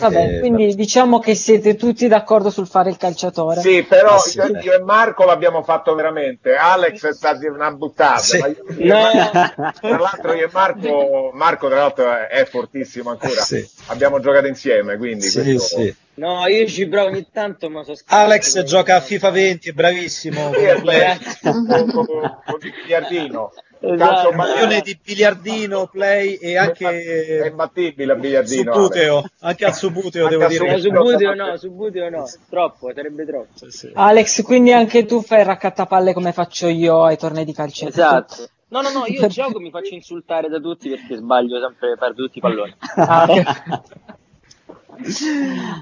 Vabbè, Eh, quindi diciamo che siete tutti d'accordo sul fare il calciatore. Sì, però Ah, sì, io, e Marco l'abbiamo fatto veramente. Alex è stata una buttata. Sì. ma io- io Marco- tra l'altro io e Marco, Marco tra l'altro è, fortissimo ancora. Sì. Abbiamo giocato insieme, quindi Sì, questo- sì. No, io ci provo ogni tanto, ma so Alex gioca a FIFA 20, è bravissimo. Sì, con, con- con il biliardino. Esatto. Calcio di biliardino, play e è anche imbattibile a biliardino. Subuteo, anche al Subuteo Anche devo al dire. No, che- su Buteo no, su Buteo no, troppo, sarebbe troppo. Sì, sì. Alex, quindi anche tu fai il raccattapalle come faccio io ai tornei di calcetto. Esatto. No, no, no, io gioco mi faccio insultare da tutti perché sbaglio sempre, perdo tutti i palloni.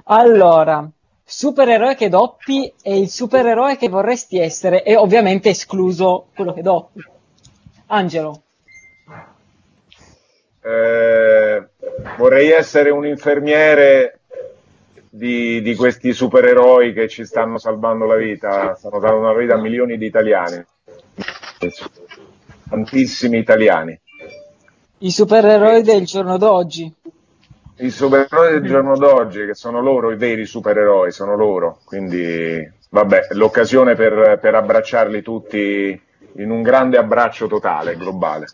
Ah, allora, supereroe che doppi e il supereroe che vorresti essere e ovviamente escluso quello che doppi. Angelo. Eh, vorrei essere un infermiere di, di questi supereroi che ci stanno salvando la vita, stanno salvando la vita a milioni di italiani, tantissimi italiani. I supereroi del giorno d'oggi. I supereroi del giorno d'oggi, che sono loro i veri supereroi, sono loro, quindi vabbè, l'occasione per, per abbracciarli tutti in un grande abbraccio totale, globale.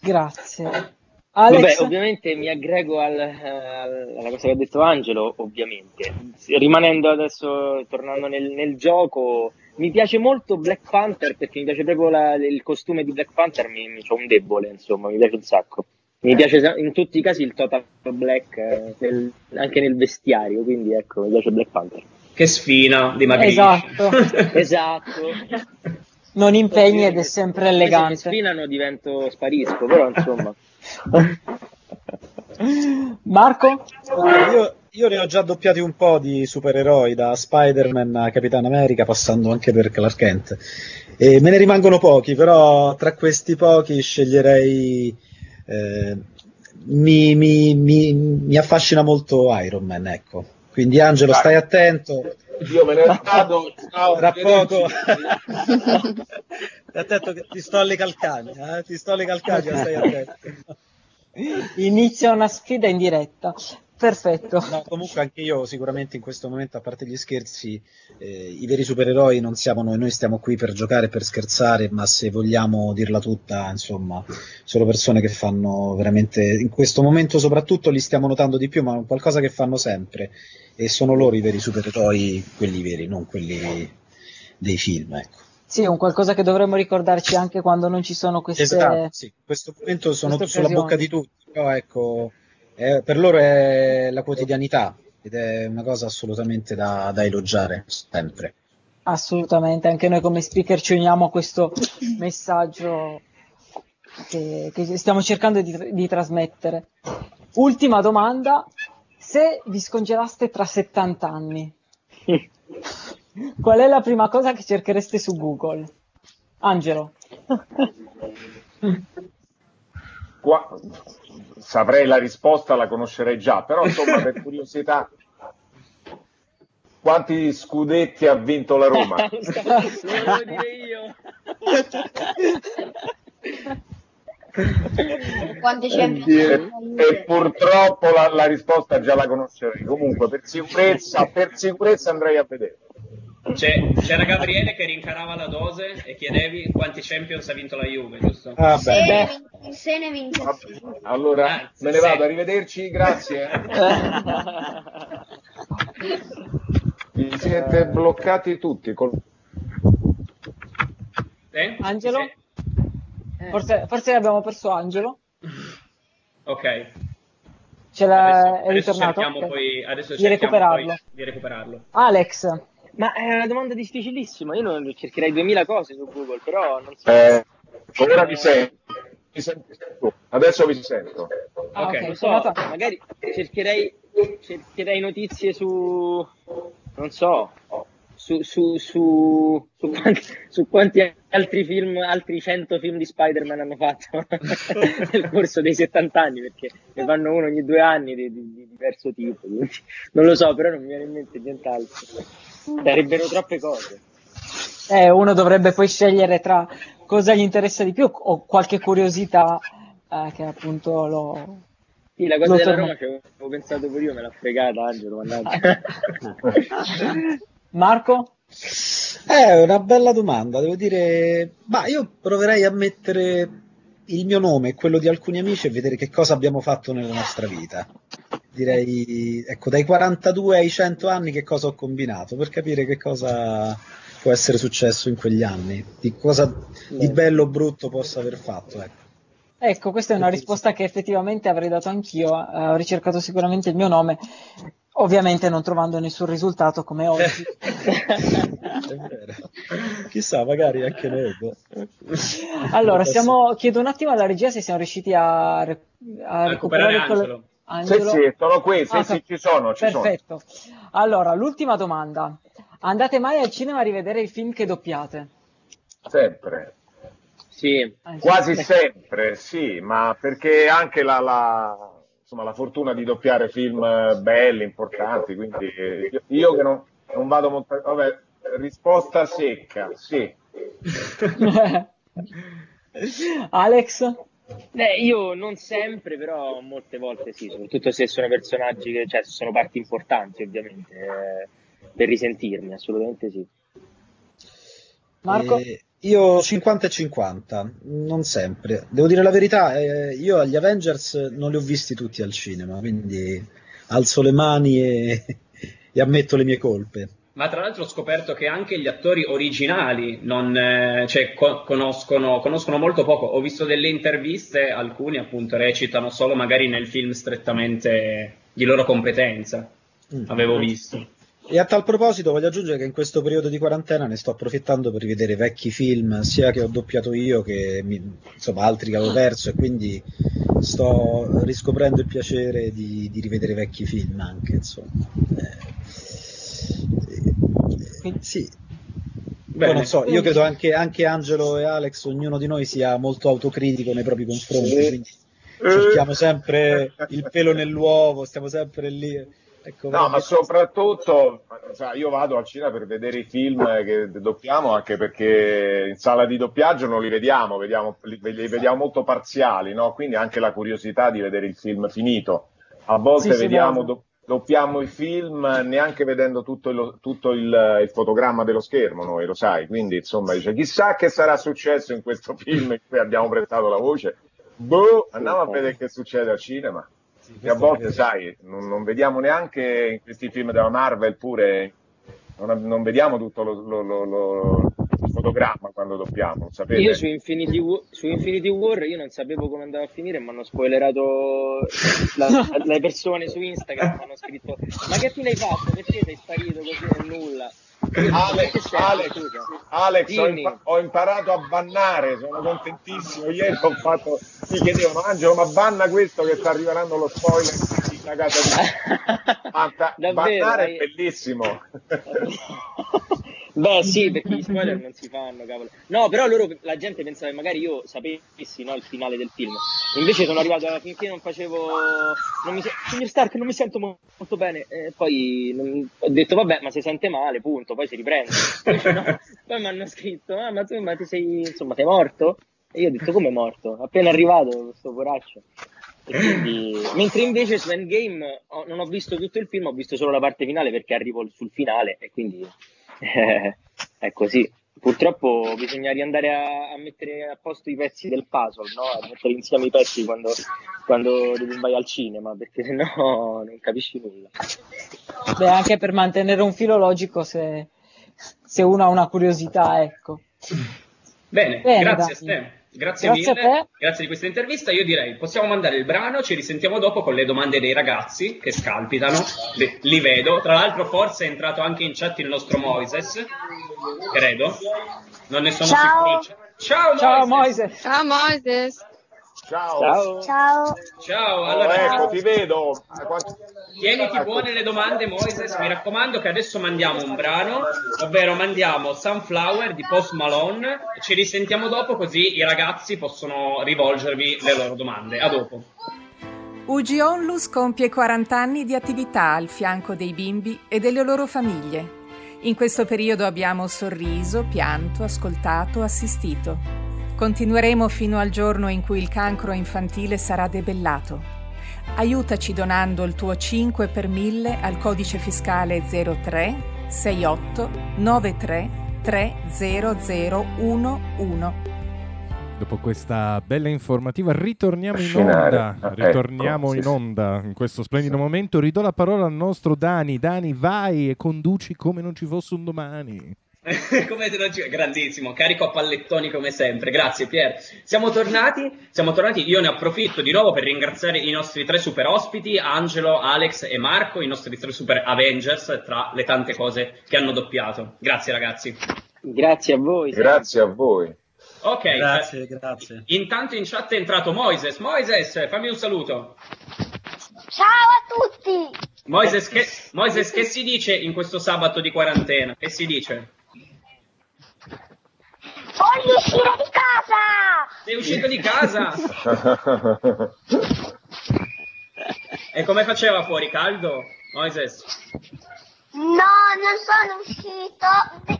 Grazie. Vabbè, Alex, ovviamente mi aggrego al- al- alla cosa che ha detto Angelo, ovviamente. Rimanendo adesso, tornando nel, nel gioco, mi piace molto Black Panther perché mi piace proprio la- il costume di Black Panther, mi, mi- c'ho un debole, insomma, mi piace un sacco. Mi piace in tutti i casi il Total Black, eh, nel- anche nel vestiario, quindi ecco, mi piace Black Panther. Che sfina, dimagrisce. esatto. Esatto. Non impegni ed è sempre Poi Se mi elegante. sfinano divento, sparisco, però insomma. Marco? Io, io ne ho già doppiati un po' di supereroi, da Spider-Man a Capitan America, passando anche per Clark Kent. E me ne rimangono pochi, però tra questi pochi sceglierei. eh, mi, mi- mi- mi affascina molto Iron Man, ecco. Quindi Angelo, Dai. stai attento. Io me ne vado, ciao, Tra poco. Stai attento che ti sto alle calcagna, eh? ti sto alle calcagna, stai attento. Inizia una sfida in diretta. Perfetto. No, comunque anche io sicuramente in questo momento, a parte gli scherzi, eh, i veri supereroi non siamo noi, noi stiamo qui per giocare, per scherzare, ma se vogliamo dirla tutta, insomma, sono persone che fanno veramente, in questo momento soprattutto li stiamo notando di più, ma qualcosa che fanno sempre e sono loro i veri supereroi, quelli veri, non quelli dei film, ecco. Sì, è un qualcosa che dovremmo ricordarci anche quando non ci sono queste... Esatto, sì. In questo momento sono sulla bocca di tutti, però ecco, è- per loro è la quotidianità ed è una cosa assolutamente da, da elogiare sempre. Assolutamente, anche noi come speaker ci uniamo a questo messaggio che, che stiamo cercando di, di trasmettere. Ultima domanda, se vi scongelaste tra 70 anni, qual è la prima cosa che cerchereste su Google? Angelo. Qua- saprei la risposta, la conoscerei già, però insomma per curiosità, quanti scudetti ha vinto la Roma? Lo volevo dire io. Quanti E, e purtroppo la, la risposta già la conoscerei. Comunque per sicurezza, per sicurezza andrei a vedere. C'è- c'era Gabriele che rincarava la dose e chiedevi quanti Champions ha vinto la Juve, giusto? Ah, Se beh, ne vince- se ne vince Allora Ah, me ne vado, arrivederci, grazie. Vi siete bloccati tutti. Col... Eh? Angelo? Sì. Forse, forse abbiamo perso Angelo. Ok. Ce l'ha, Adesso, è adesso ritornato? cerchiamo, Ok. poi, adesso Di cerchiamo recuperarlo. poi di recuperarlo. Alex, Ma è una domanda difficilissima. Io non cercherei 2000 cose su Google, però non so. Eh, ora vi sento. Vi sento. Adesso vi sento. Ah, ok, non sono so, magari cercherei, cercherei notizie su, non so, su, su, su, su quanti, su quanti altri film, altri 100 film di Spider-Man hanno fatto nel corso dei 70 anni, perché ne fanno uno ogni due anni di, di- di diverso tipo. non lo so, però non mi viene in mente nient'altro. Sarebbero troppe cose. eh, uno dovrebbe poi scegliere tra cosa gli interessa di più o qualche curiosità eh, che appunto lo... Sì, la cosa lo della torna- Roma ci avevo pensato pure io, me l'ha fregata Angelo, mannaggia. Marco? È una bella domanda, devo dire, ma io proverei a mettere il mio nome e quello di alcuni amici e vedere che cosa abbiamo fatto nella nostra vita. Direi, ecco, dai 42 ai 100 anni che cosa ho combinato per capire che cosa può essere successo in quegli anni, di cosa di bello o brutto posso aver fatto. Ecco. Ecco, questa è una risposta che effettivamente avrei dato anch'io. eh, ho ricercato sicuramente il mio nome, ovviamente non trovando nessun risultato come oggi. È vero. Chissà, magari anche noi. boh. Allora, siamo... chiedo un attimo alla regia se siamo riusciti a, a recuperare recuperare quello- Angelo. Sì, sì, sono qui, sì, Ah, sì, ci sono, ci sono. Perfetto. Allora, l'ultima domanda. Andate mai al cinema a rivedere i film che doppiate? Sempre. Sì. Quasi sempre, sì, ma perché anche la, la- insomma, la fortuna di doppiare film eh, belli, importanti, quindi io, io che non, non vado molto... Vabbè, risposta secca, sì. Alex? Beh, io non sempre, però molte volte sì, soprattutto se sono personaggi che, cioè, sono parti importanti, ovviamente, eh, per risentirmi, assolutamente sì. Marco? Eh, io 50 e 50, non sempre. Devo dire la verità, eh, io agli Avengers non li ho visti tutti al cinema, quindi alzo le mani e, e ammetto le mie colpe. Ma tra l'altro ho scoperto che anche gli attori originali non, eh, cioè, co- conoscono, conoscono molto poco. Ho visto delle interviste, alcuni appunto recitano solo magari nel film strettamente di loro competenza. Mm. Avevo visto. E a tal proposito voglio aggiungere che in questo periodo di quarantena ne sto approfittando per rivedere vecchi film, sia che ho doppiato io che mi- insomma altri che avevo perso, e quindi sto riscoprendo il piacere di, di rivedere vecchi film anche, insomma. Eh, eh, sì. Poi non so, io credo anche, anche Angelo e Alex, ognuno di noi sia molto autocritico nei propri confronti, Sì. quindi cerchiamo sempre il pelo nell'uovo, stiamo sempre lì. Ecco, No, ma soprattutto, sai, io vado al cinema per vedere i film che doppiamo anche perché in sala di doppiaggio non li vediamo, vediamo- li, li vediamo molto parziali, no? Quindi anche la curiosità di vedere il film finito. A volte Sì, vediamo, do- doppiamo i film neanche vedendo tutto, il, tutto il- il fotogramma dello schermo, noi lo sai. Quindi, insomma, dice, chissà che sarà successo in questo film in cui abbiamo prestato la voce. Boh, andiamo a vedere che succede al cinema. E a volte, sai, non, non vediamo neanche in questi film della Marvel pure, non, non vediamo tutto lo, lo- lo- fotogramma quando doppiamo, lo sapete? Io su Infinity, War, su Infinity War io non sapevo come andava a finire, mi hanno spoilerato la- le persone su Instagram, mi hanno scritto ma che fine hai fatto? Perché sei sparito così nel nulla? Io dico, "Ma che Alex, Alex, scusa?" Alex, ho, impa- ho imparato a bannare, sono contentissimo. Ieri ho fatto, mi chiedevano, Angelo, ma banna questo che sta arrivando lo spoiler di una casa di... Banta- Davvero, bannare è bellissimo. Beh sì, perché gli spoiler non si fanno, cavolo. No, però loro, la gente pensava che magari io sapessi no, il finale del film. Invece sono arrivato finché non facevo... Non mi Signor Stark, non mi sento mo- molto bene. E poi non- ho detto, vabbè, ma si sente male, punto, poi si riprende. No. Poi mi hanno scritto, ah, ma tu ma ti sei, insomma, sei morto? E io ho detto, come morto? Appena arrivato, questo poraccio. Quindi... Mentre invece su Endgame ho- non ho visto tutto il film, ho visto solo la parte finale perché arrivo sul finale e quindi eh, è così. Purtroppo bisogna riandare a, a, mettere a posto i pezzi del puzzle, no? a mettere insieme i pezzi quando, quando vai al cinema, perché sennò non capisci nulla. Beh, anche per mantenere un filo logico se, se uno ha una curiosità, ecco. Bene, Bene grazie te. Grazie, grazie mille, grazie di questa intervista. Io direi possiamo mandare il brano, ci risentiamo dopo con le domande dei ragazzi che scalpitano. Li, li vedo. Tra l'altro, forse è entrato anche in chat il nostro Moises, credo. Non ne sono Ciao. sicuro. Ciao, Ciao Moises. Ciao Moises. Ciao. Ciao. Ciao. Ciao, Oh, allora ecco, ti vedo. Quanto- tieniti buone le domande, Moises. Mi raccomando che adesso mandiamo un brano, ovvero mandiamo Sunflower di Post Malone. Ci risentiamo dopo, così i ragazzi possono rivolgervi le loro domande. A dopo. UG Onlus compie 40 anni di attività al fianco dei bimbi e delle loro famiglie. In questo periodo abbiamo sorriso, pianto, ascoltato, assistito. Continueremo fino al giorno in cui il cancro infantile sarà debellato. Aiutaci donando il tuo 5 per 1000 al codice fiscale 03 68 93 30011. Dopo questa bella informativa ritorniamo in onda, Ah, ritorniamo ecco, in sì, onda in questo splendido momento. Ridò la parola al nostro Dani. Dani, vai e conduci come non ci fosse un domani. come te lo dico? Grandissimo, carico a pallettoni come sempre. Grazie Pier. Siamo tornati, siamo tornati. Io ne approfitto di nuovo per ringraziare i nostri tre super ospiti, Angelo, Alex e Marco, i nostri tre super Avengers, tra le tante cose che hanno doppiato. Grazie ragazzi. Grazie a voi. Grazie a voi. Ok, Grazie, eh, grazie. intanto in chat è entrato Moises. Moises, fammi un saluto. Ciao a tutti. Moises che, Moises, che si dice in questo sabato di quarantena? Che si dice? Voglio uscire di casa. Sei uscito di casa? E come faceva fuori? Caldo? Moises? No, non sono uscito.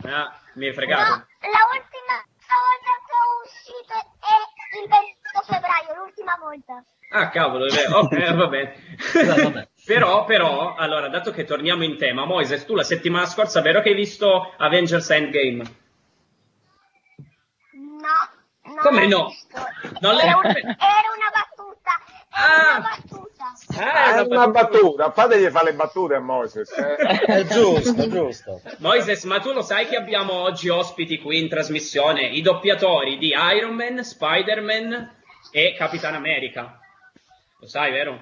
Ah, mi hai No, fregato. la ultima volta che ho uscito è il 28 febbraio, l'ultima volta. Ah, cavolo, è vero. Ok, va bene. però, però, allora, dato che torniamo in tema, Moises, tu la settimana scorsa, vero che hai visto Avengers Endgame? No. Come no? Non Era, un- era una battuta. Era una battuta. Ah, è una battuta, fategli fare le battute a Moses. eh. È giusto, è giusto. Moises, ma tu lo sai che abbiamo oggi ospiti qui in trasmissione i doppiatori di Iron Man, Spider-Man e Capitan America. Lo sai, vero?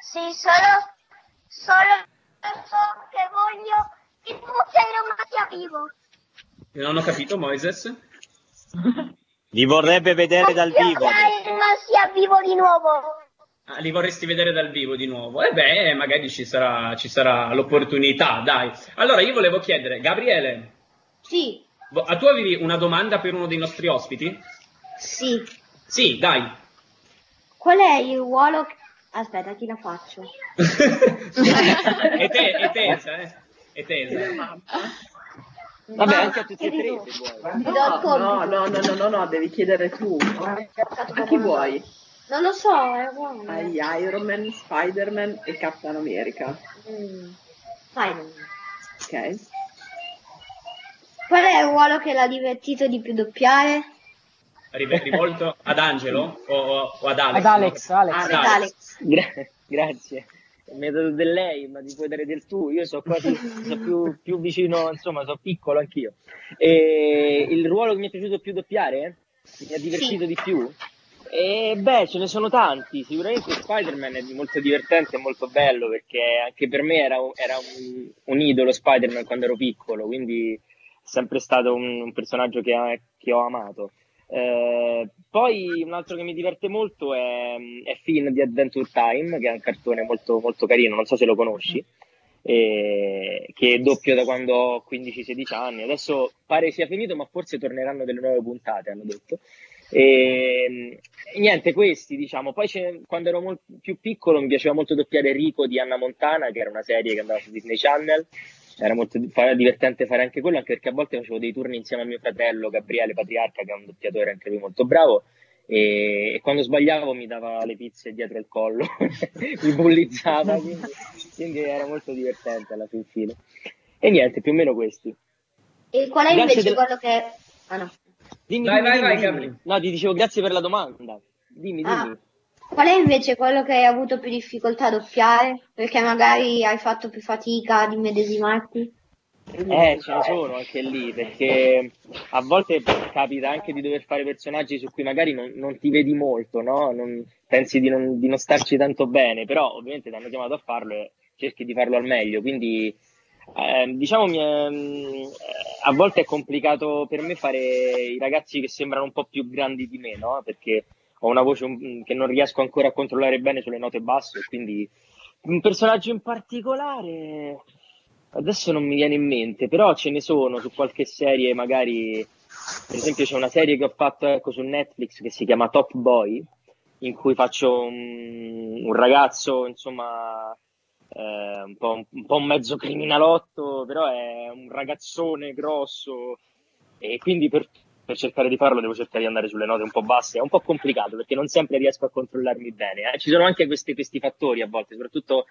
Sì, solo, solo so che voglio che tu Iron Man sia vivo. Non ho capito, Moises. Li vorrebbe vedere dal vivo. Man sia vivo di nuovo. Ah, li vorresti vedere dal vivo di nuovo? E beh, magari ci sarà, ci sarà l'opportunità, dai. Allora, io volevo chiedere, Gabriele, Sì, ah, tu avevi una domanda per uno dei nostri ospiti? sì. Sì, dai. Qual è il ruolo... che- Aspetta, chi la faccio? è, te, è tesa, eh? È tesa. Vabbè, Ma- anche a tutti e tre No, no, no, no, no, no, no, devi chiedere tu. A chi vuoi? Non lo so, è ruolo. Hai Iron Man, Spider-Man e Captain America. Mm. Spider-Man. Ok? Qual è il ruolo che l'ha divertito di più doppiare? Rivolto ad Angelo o, ad Alex? Ad Alex, no? Alex. Ad Ad Alex. Alex. Gra- grazie. Mi hai dato del lei, ma ti puoi dare del tu. Io sono quasi so più, più vicino, insomma, sono piccolo anch'io. E il ruolo che mi è piaciuto più doppiare, che mi ha divertito di più, e beh, ce ne sono tanti. Sicuramente Spider-Man è molto divertente e molto bello perché anche per me era, un, era un, un idolo Spider-Man quando ero piccolo, quindi è sempre stato un, un personaggio che, che ho amato. Eh, poi un altro che mi diverte molto è, è Finn di Adventure Time, che è un cartone molto, molto carino, non so se lo conosci, eh, che è doppio da quando ho 15-16 anni. Adesso pare sia finito, ma forse torneranno delle nuove puntate, hanno detto. E, niente, questi diciamo. Poi quando ero molto più piccolo mi piaceva molto doppiare Rico di Anna Montana, che era una serie che andava su Disney Channel. Era molto fa- divertente fare anche quello, anche perché a volte facevo dei turni insieme a mio fratello Gabriele Patriarca, che è un doppiatore anche lui molto bravo. E, e quando sbagliavo mi dava le pizze dietro il collo, mi bullizzava, quindi, quindi era molto divertente alla fin fine. E niente, più o meno questi. E qual è Grazie invece del- quello che... Ah no. Dimmi, Vai, dimmi, vai, dimmi, vai, dimmi. No, ti dicevo grazie per la domanda. Dimmi, Ah. dimmi. Qual è invece quello che hai avuto più difficoltà a doppiare? Perché magari hai fatto più fatica ad immedesimarti? Eh, ce ne sono anche lì, perché a volte capita anche di dover fare personaggi su cui magari non, non ti vedi molto, no? Non- pensi di non, di non starci tanto bene, però ovviamente ti hanno chiamato a farlo e cerchi di farlo al meglio, quindi eh, diciamo mm, a volte è complicato per me fare i ragazzi che sembrano un po' più grandi di me, no? Perché ho una voce un- che non riesco ancora a controllare bene sulle note basse, quindi un personaggio in particolare adesso non mi viene in mente, però ce ne sono su qualche serie, magari per esempio c'è una serie che ho fatto ecco, su Netflix che si chiama Top Boy, in cui faccio un, un ragazzo, insomma, eh, un, po', un po' mezzo criminalotto, però è un ragazzone grosso e quindi per, per cercare di farlo devo cercare di andare sulle note un po' basse. È un po' complicato perché non sempre riesco a controllarmi bene. eh. Ci sono anche questi, questi fattori a volte, soprattutto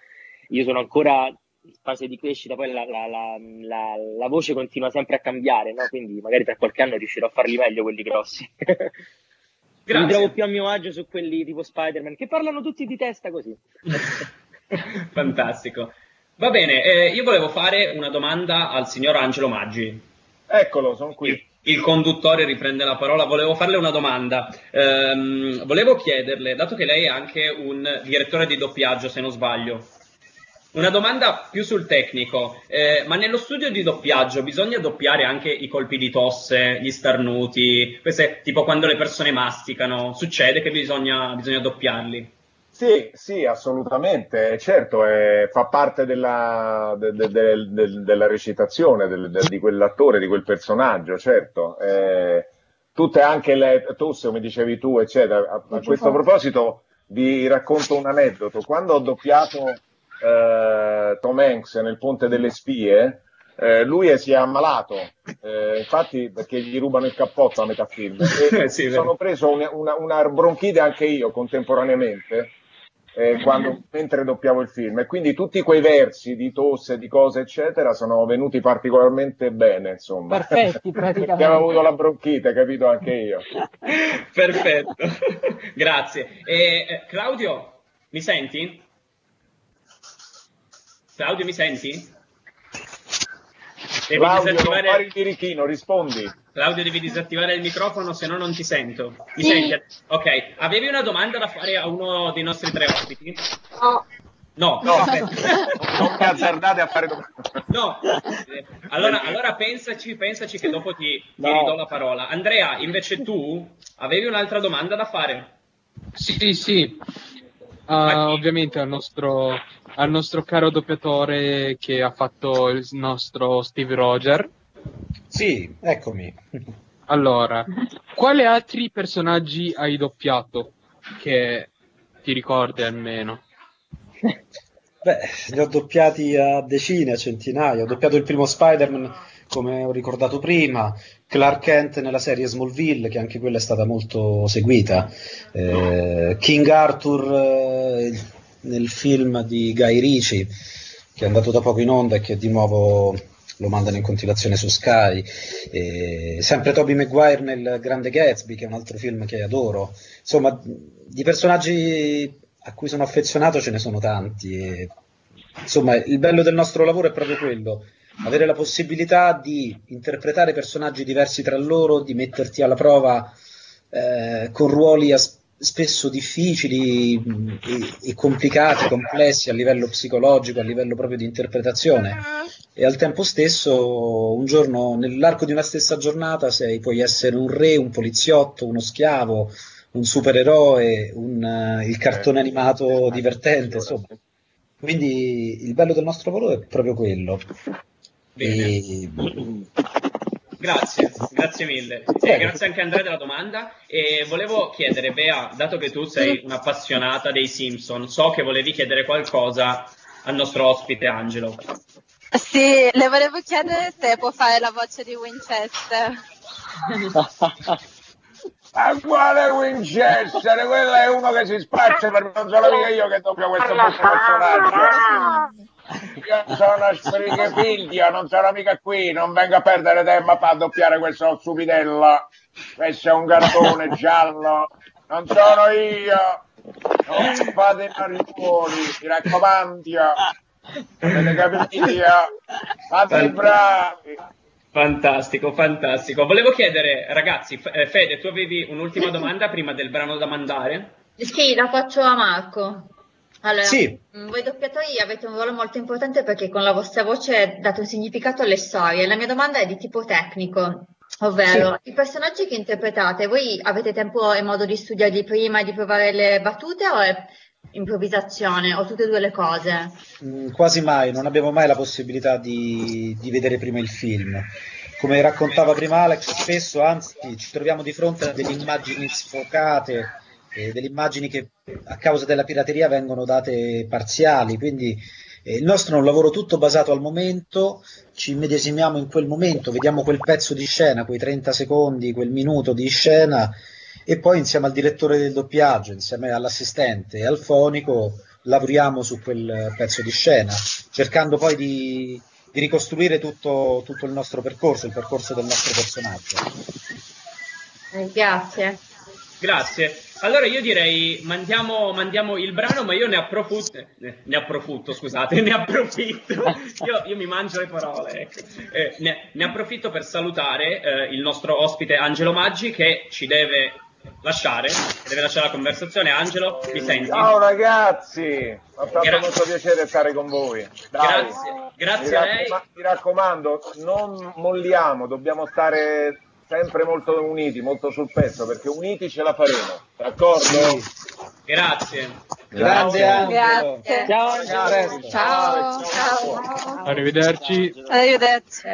io sono ancora in fase di crescita, poi la, la- la- la- la voce continua sempre a cambiare, no? quindi magari tra qualche anno riuscirò a farli meglio quelli grossi. Mi trovo più a mio agio su quelli tipo Spider-Man che parlano tutti di testa così. Fantastico. Va bene, eh, io volevo fare una domanda al signor Angelo Maggi. Eccolo, sono qui. Il conduttore riprende la parola. Volevo farle una domanda. Ehm, volevo chiederle, dato che lei è anche un direttore di doppiaggio, se non sbaglio, una domanda più sul tecnico. Eh, ma nello studio di doppiaggio bisogna doppiare anche i colpi di tosse, gli starnuti, queste, tipo quando le persone masticano. Succede che bisogna, bisogna doppiarli? Sì, sì, assolutamente. Certo, eh, fa parte della, de- de- del- della recitazione di quell'attore, di quel personaggio, certo. Eh, tutte anche le tosse, come dicevi tu, eccetera. A, a questo proposito vi racconto un aneddoto. Quando ho doppiato eh, Tom Hanks nel Ponte delle Spie, eh, lui si è ammalato, eh, infatti perché gli rubano il cappotto a metà film. E Sì, sono preso una, una- una bronchite anche io contemporaneamente. Eh, quando- mentre doppiavo il film e quindi tutti quei versi di tosse, di cose eccetera sono venuti particolarmente bene insomma Perfetti, praticamente. perché avevo avuto la bronchite capito anche io Perfetto, grazie. E, eh, Claudio, mi senti? Claudio, mi senti? Devi Claudio non disattivare- fare il birichino rispondi Claudio, devi disattivare il microfono, se no non ti sento. Mi Sì. senti? Ok, avevi una domanda da fare a uno dei nostri tre ospiti? No. No, No. non vi azzardate a fare domande No, allora, allora pensaci, pensaci che dopo ti, ti No. ridò la parola. Andrea, invece tu avevi un'altra domanda da fare? Sì, sì. Ah, ovviamente al nostro, al nostro caro doppiatore che ha fatto il nostro Steve Roger. Sì, eccomi. Allora, quali altri personaggi hai doppiato che ti ricordi almeno? Beh, li ho doppiati a decine, a centinaia. Ho doppiato il primo Spider-Man, come ho ricordato prima, Clark Kent nella serie Smallville, che anche quella è stata molto seguita, eh, King Arthur eh, nel film di Guy Ritchie, che è andato da poco in onda e che di nuovo lo mandano in continuazione su Sky. Eh, sempre Tobey Maguire nel Grande Gatsby, che è un altro film che adoro. Insomma, di personaggi a cui sono affezionato ce ne sono tanti. e, insomma, il bello del nostro lavoro è proprio quello. Avere la possibilità di interpretare personaggi diversi tra loro, di metterti alla prova eh, con ruoli as- spesso difficili mh, e, e complicati, complessi a livello psicologico, a livello proprio di interpretazione. E al tempo stesso, un giorno, nell'arco di una stessa giornata, sei, puoi essere un re, un poliziotto, uno schiavo, un supereroe, un, eh, il cartone animato divertente, insomma. Quindi il bello del nostro lavoro è proprio quello. E- Grazie, grazie mille. E grazie anche a Andrea della domanda. E volevo chiedere, Bea, dato che tu sei un'appassionata dei Simpson, so che volevi chiedere qualcosa al nostro ospite Angelo. Sì, le volevo chiedere se può fare la voce di Winchester. Ma quale Winchester? Quello è uno che si spaccia per non sono mica io che doppio questo personaggio. Io sono Sfrighefiglia, non sono mica qui, non vengo a perdere tempo a far doppiare questo stupidello. Questo è un cartone giallo, non sono io. Non fate i mariconi, mi raccomando. Avete capito? Fate i bravi. Fantastico, fantastico. Volevo chiedere, ragazzi, eh, Fede, tu avevi un'ultima domanda prima del brano da mandare? Sì, la faccio a Marco. Allora, Sì. mh, voi doppiatori avete un ruolo molto importante perché con la vostra voce date un significato alle storie. La mia domanda è di tipo tecnico, ovvero i personaggi che interpretate, voi avete tempo e modo di studiarli prima e di provare le battute o è improvvisazione o tutte e due le cose? Mm, Quasi mai, non abbiamo mai la possibilità di, di vedere prima il film. Come raccontava prima Alex, spesso anzi ci troviamo di fronte a delle immagini sfocate, eh, delle immagini che a causa della pirateria vengono date parziali, quindi eh, il nostro è un lavoro tutto basato al momento, ci immedesimiamo in quel momento, vediamo quel pezzo di scena, quei 30 secondi, quel minuto di scena e poi insieme al direttore del doppiaggio, insieme all'assistente e al fonico lavoriamo su quel pezzo di scena, cercando poi di, di ricostruire tutto, tutto il nostro percorso, il percorso del nostro personaggio. Grazie. Grazie. Allora io direi mandiamo, mandiamo il brano, ma io ne approfitto, eh, ne approfitto, scusate, ne approfitto, io, io mi mangio le parole, ecco. Eh, ne, ne approfitto per salutare eh, il nostro ospite Angelo Maggi che ci deve lasciare, deve lasciare la conversazione. Angelo, mi senti? Ciao ragazzi, ha fatto Gra- molto piacere stare con voi. Dai. Grazie, grazie mi a lei. Mi raccomando, non molliamo, dobbiamo stare sempre molto uniti, molto sul pezzo, perché uniti ce la faremo, d'accordo? Grazie. Grande Angelo. Grazie. Ciao, Angelo. Ciao. Ciao. Arrivederci. Arrivederci.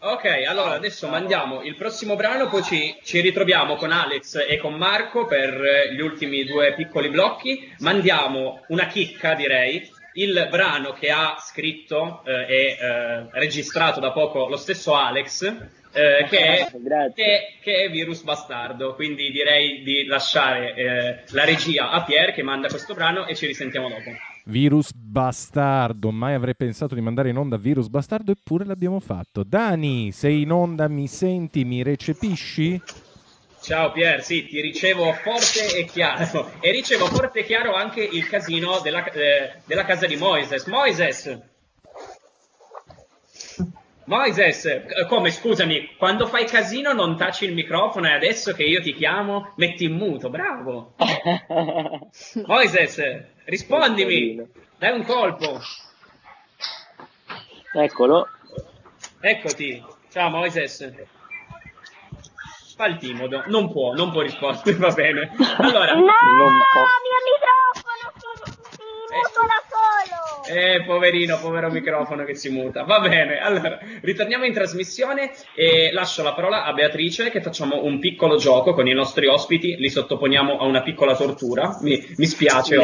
Ok, allora adesso mandiamo il prossimo brano, poi ci, ci ritroviamo con Alex e con Marco per gli ultimi due piccoli blocchi. Mandiamo una chicca, direi, il brano che ha scritto eh, e eh, registrato da poco lo stesso Alex, eh, che, è, che, che è Virus Bastardo. Quindi direi di lasciare eh, la regia a Pier che manda questo brano e ci risentiamo dopo. Virus bastardo, mai avrei pensato di mandare in onda Virus bastardo, eppure l'abbiamo fatto. Dani, sei in onda, mi senti, mi recepisci? Ciao Pier, sì, ti ricevo forte e chiaro. E ricevo forte e chiaro anche il casino della, eh, della casa di Moises. Moises! Moises, eh, come scusami, quando fai casino non taci il microfono e adesso che io ti chiamo metti in muto, bravo. Moises, rispondimi, dai un colpo. Eccolo. Eccoti. Ciao Moises. Fa il timodo, non può, non può rispondere, va bene. Allora, No, Non posso. Eh, poverino, povero microfono che si muta. Va bene, allora, ritorniamo in trasmissione e lascio la parola a Beatrice che facciamo un piccolo gioco con i nostri ospiti, li sottoponiamo a una piccola tortura. Mi, mi spiace.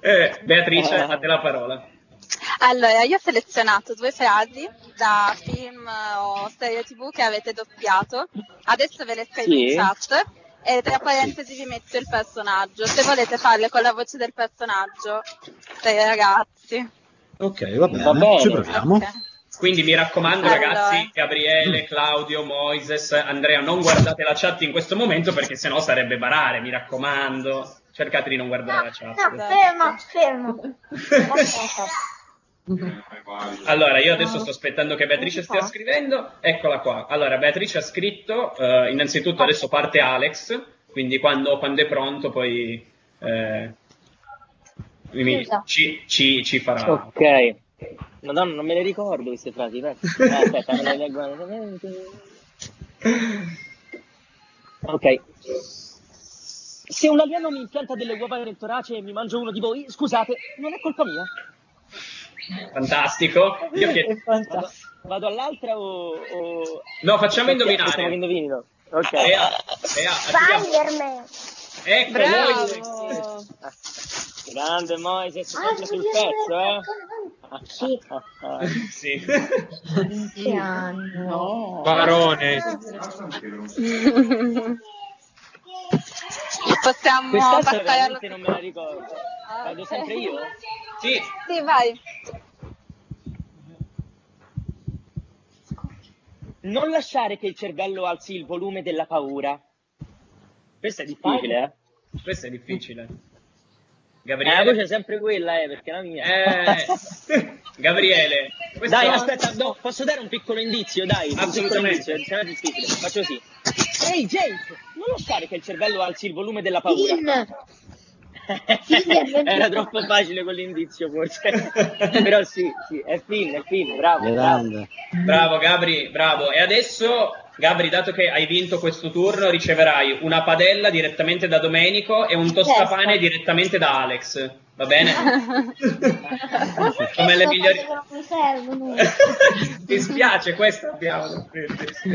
Eh, Beatrice, a te la parola. Allora, io ho selezionato due frasi da film o serie tv che avete doppiato. Adesso ve le scrivo Sì. in chat e tra parentesi vi metto il personaggio. Se volete farle con la voce del personaggio, dei ragazzi. Ok, va bene, Va bene. ci proviamo. Ok. Quindi mi raccomando, Allora. ragazzi, Gabriele, Claudio, Moises, Andrea, non guardate la chat in questo momento perché sennò sarebbe barare, mi raccomando. Cercate di non guardare la chat. No, fermo, fermo. Allora, io adesso sto aspettando che Beatrice stia scrivendo. Eccola qua. Allora, Beatrice ha scritto, eh, innanzitutto adesso parte Alex, quindi quando, quando è pronto poi eh, mi- ci, ci- ci farà. Ok. Madonna, non me le ricordo queste frasi. aspetta. Eh, aspetta, me le leggo. Ok. Se un alieno mi impianta delle uova nel torace e mi mangio uno di voi, scusate, non è colpa mia. Fantastico. Io chiedo- fantastico. Vado all'altra o... o... No, facciamo Facciamo indovinare. Ok. E a- e a- Spider-Man. Ecco, Bravo! Moises. Grande Moises, Ah, sempre sul pezzo, eh? Sì. Sì. No. Barone. Possiamo passare veramente non me la ricordo. Vado sempre io? Sì. Sì, vai. Non lasciare che il cervello alzi il volume della paura. Questo è difficile, eh? Questo è difficile. Gabriele. Eh, la voce è sempre quella, eh, perché la mia. Eh, Gabriele. Questo... Dai, aspetta, no, posso dare un piccolo indizio, dai. Assolutamente. Un piccolo indizio, difficile. Faccio così. Ehi, hey, James, non lasciare che il cervello alzi il volume della paura. In. Era troppo facile con l'indizio, forse. Però sì, sì, è Finn, è Finn, bravo. bravo. Bravo Gabri, bravo. E adesso, Gabri, dato che hai vinto questo turno, riceverai una padella direttamente da Domenico e un tostapane direttamente da Alex. Va bene? Come le migliori... Servono. Ti spiace, questo abbiamo.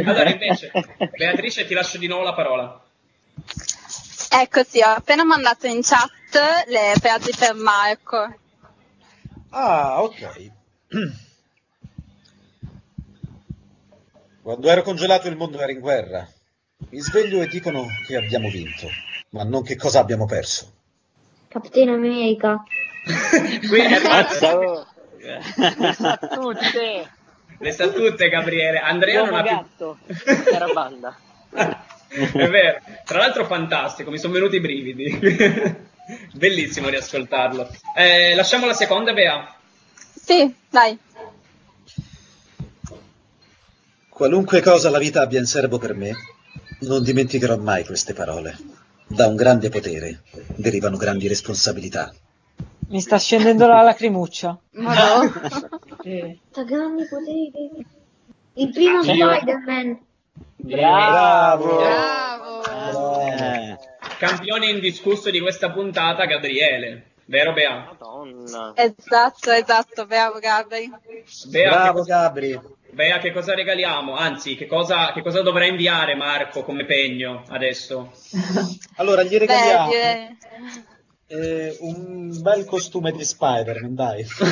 Allora, invece, Beatrice, ti lascio di nuovo la parola. Ecco sì, ho appena mandato in chat le frasi per Marco. Ah, ok. Quando ero congelato il mondo era in guerra. Mi sveglio e dicono che abbiamo vinto, ma non che cosa abbiamo perso. Capitano America. Mazza. Le sa tutte. Le sa tutte, Gabriele. Andrea non Uomo ha più... gatto, intera banda. È vero. Tra l'altro fantastico, mi sono venuti i brividi. Bellissimo riascoltarlo. Eh, lasciamo la seconda, Bea. Sì, dai. Qualunque cosa la vita abbia in serbo per me, non dimenticherò mai queste parole. Da un grande potere derivano grandi responsabilità. Mi sta scendendo la lacrimuccia. Madò. Da grandi poteri. Il primo Spider-Man. Bravo. Eh. Campione indiscusso di questa puntata, Gabriele. Vero, Bea? Madonna. Esatto, esatto, bravo Gabri. Bea, Bravo che, Gabri. Bea, che cosa regaliamo? Anzi, che cosa, che cosa dovrà inviare Marco come pegno adesso? Allora, gli Beh, regaliamo direi- eh, un bel costume di Spider-Man, dai. Questo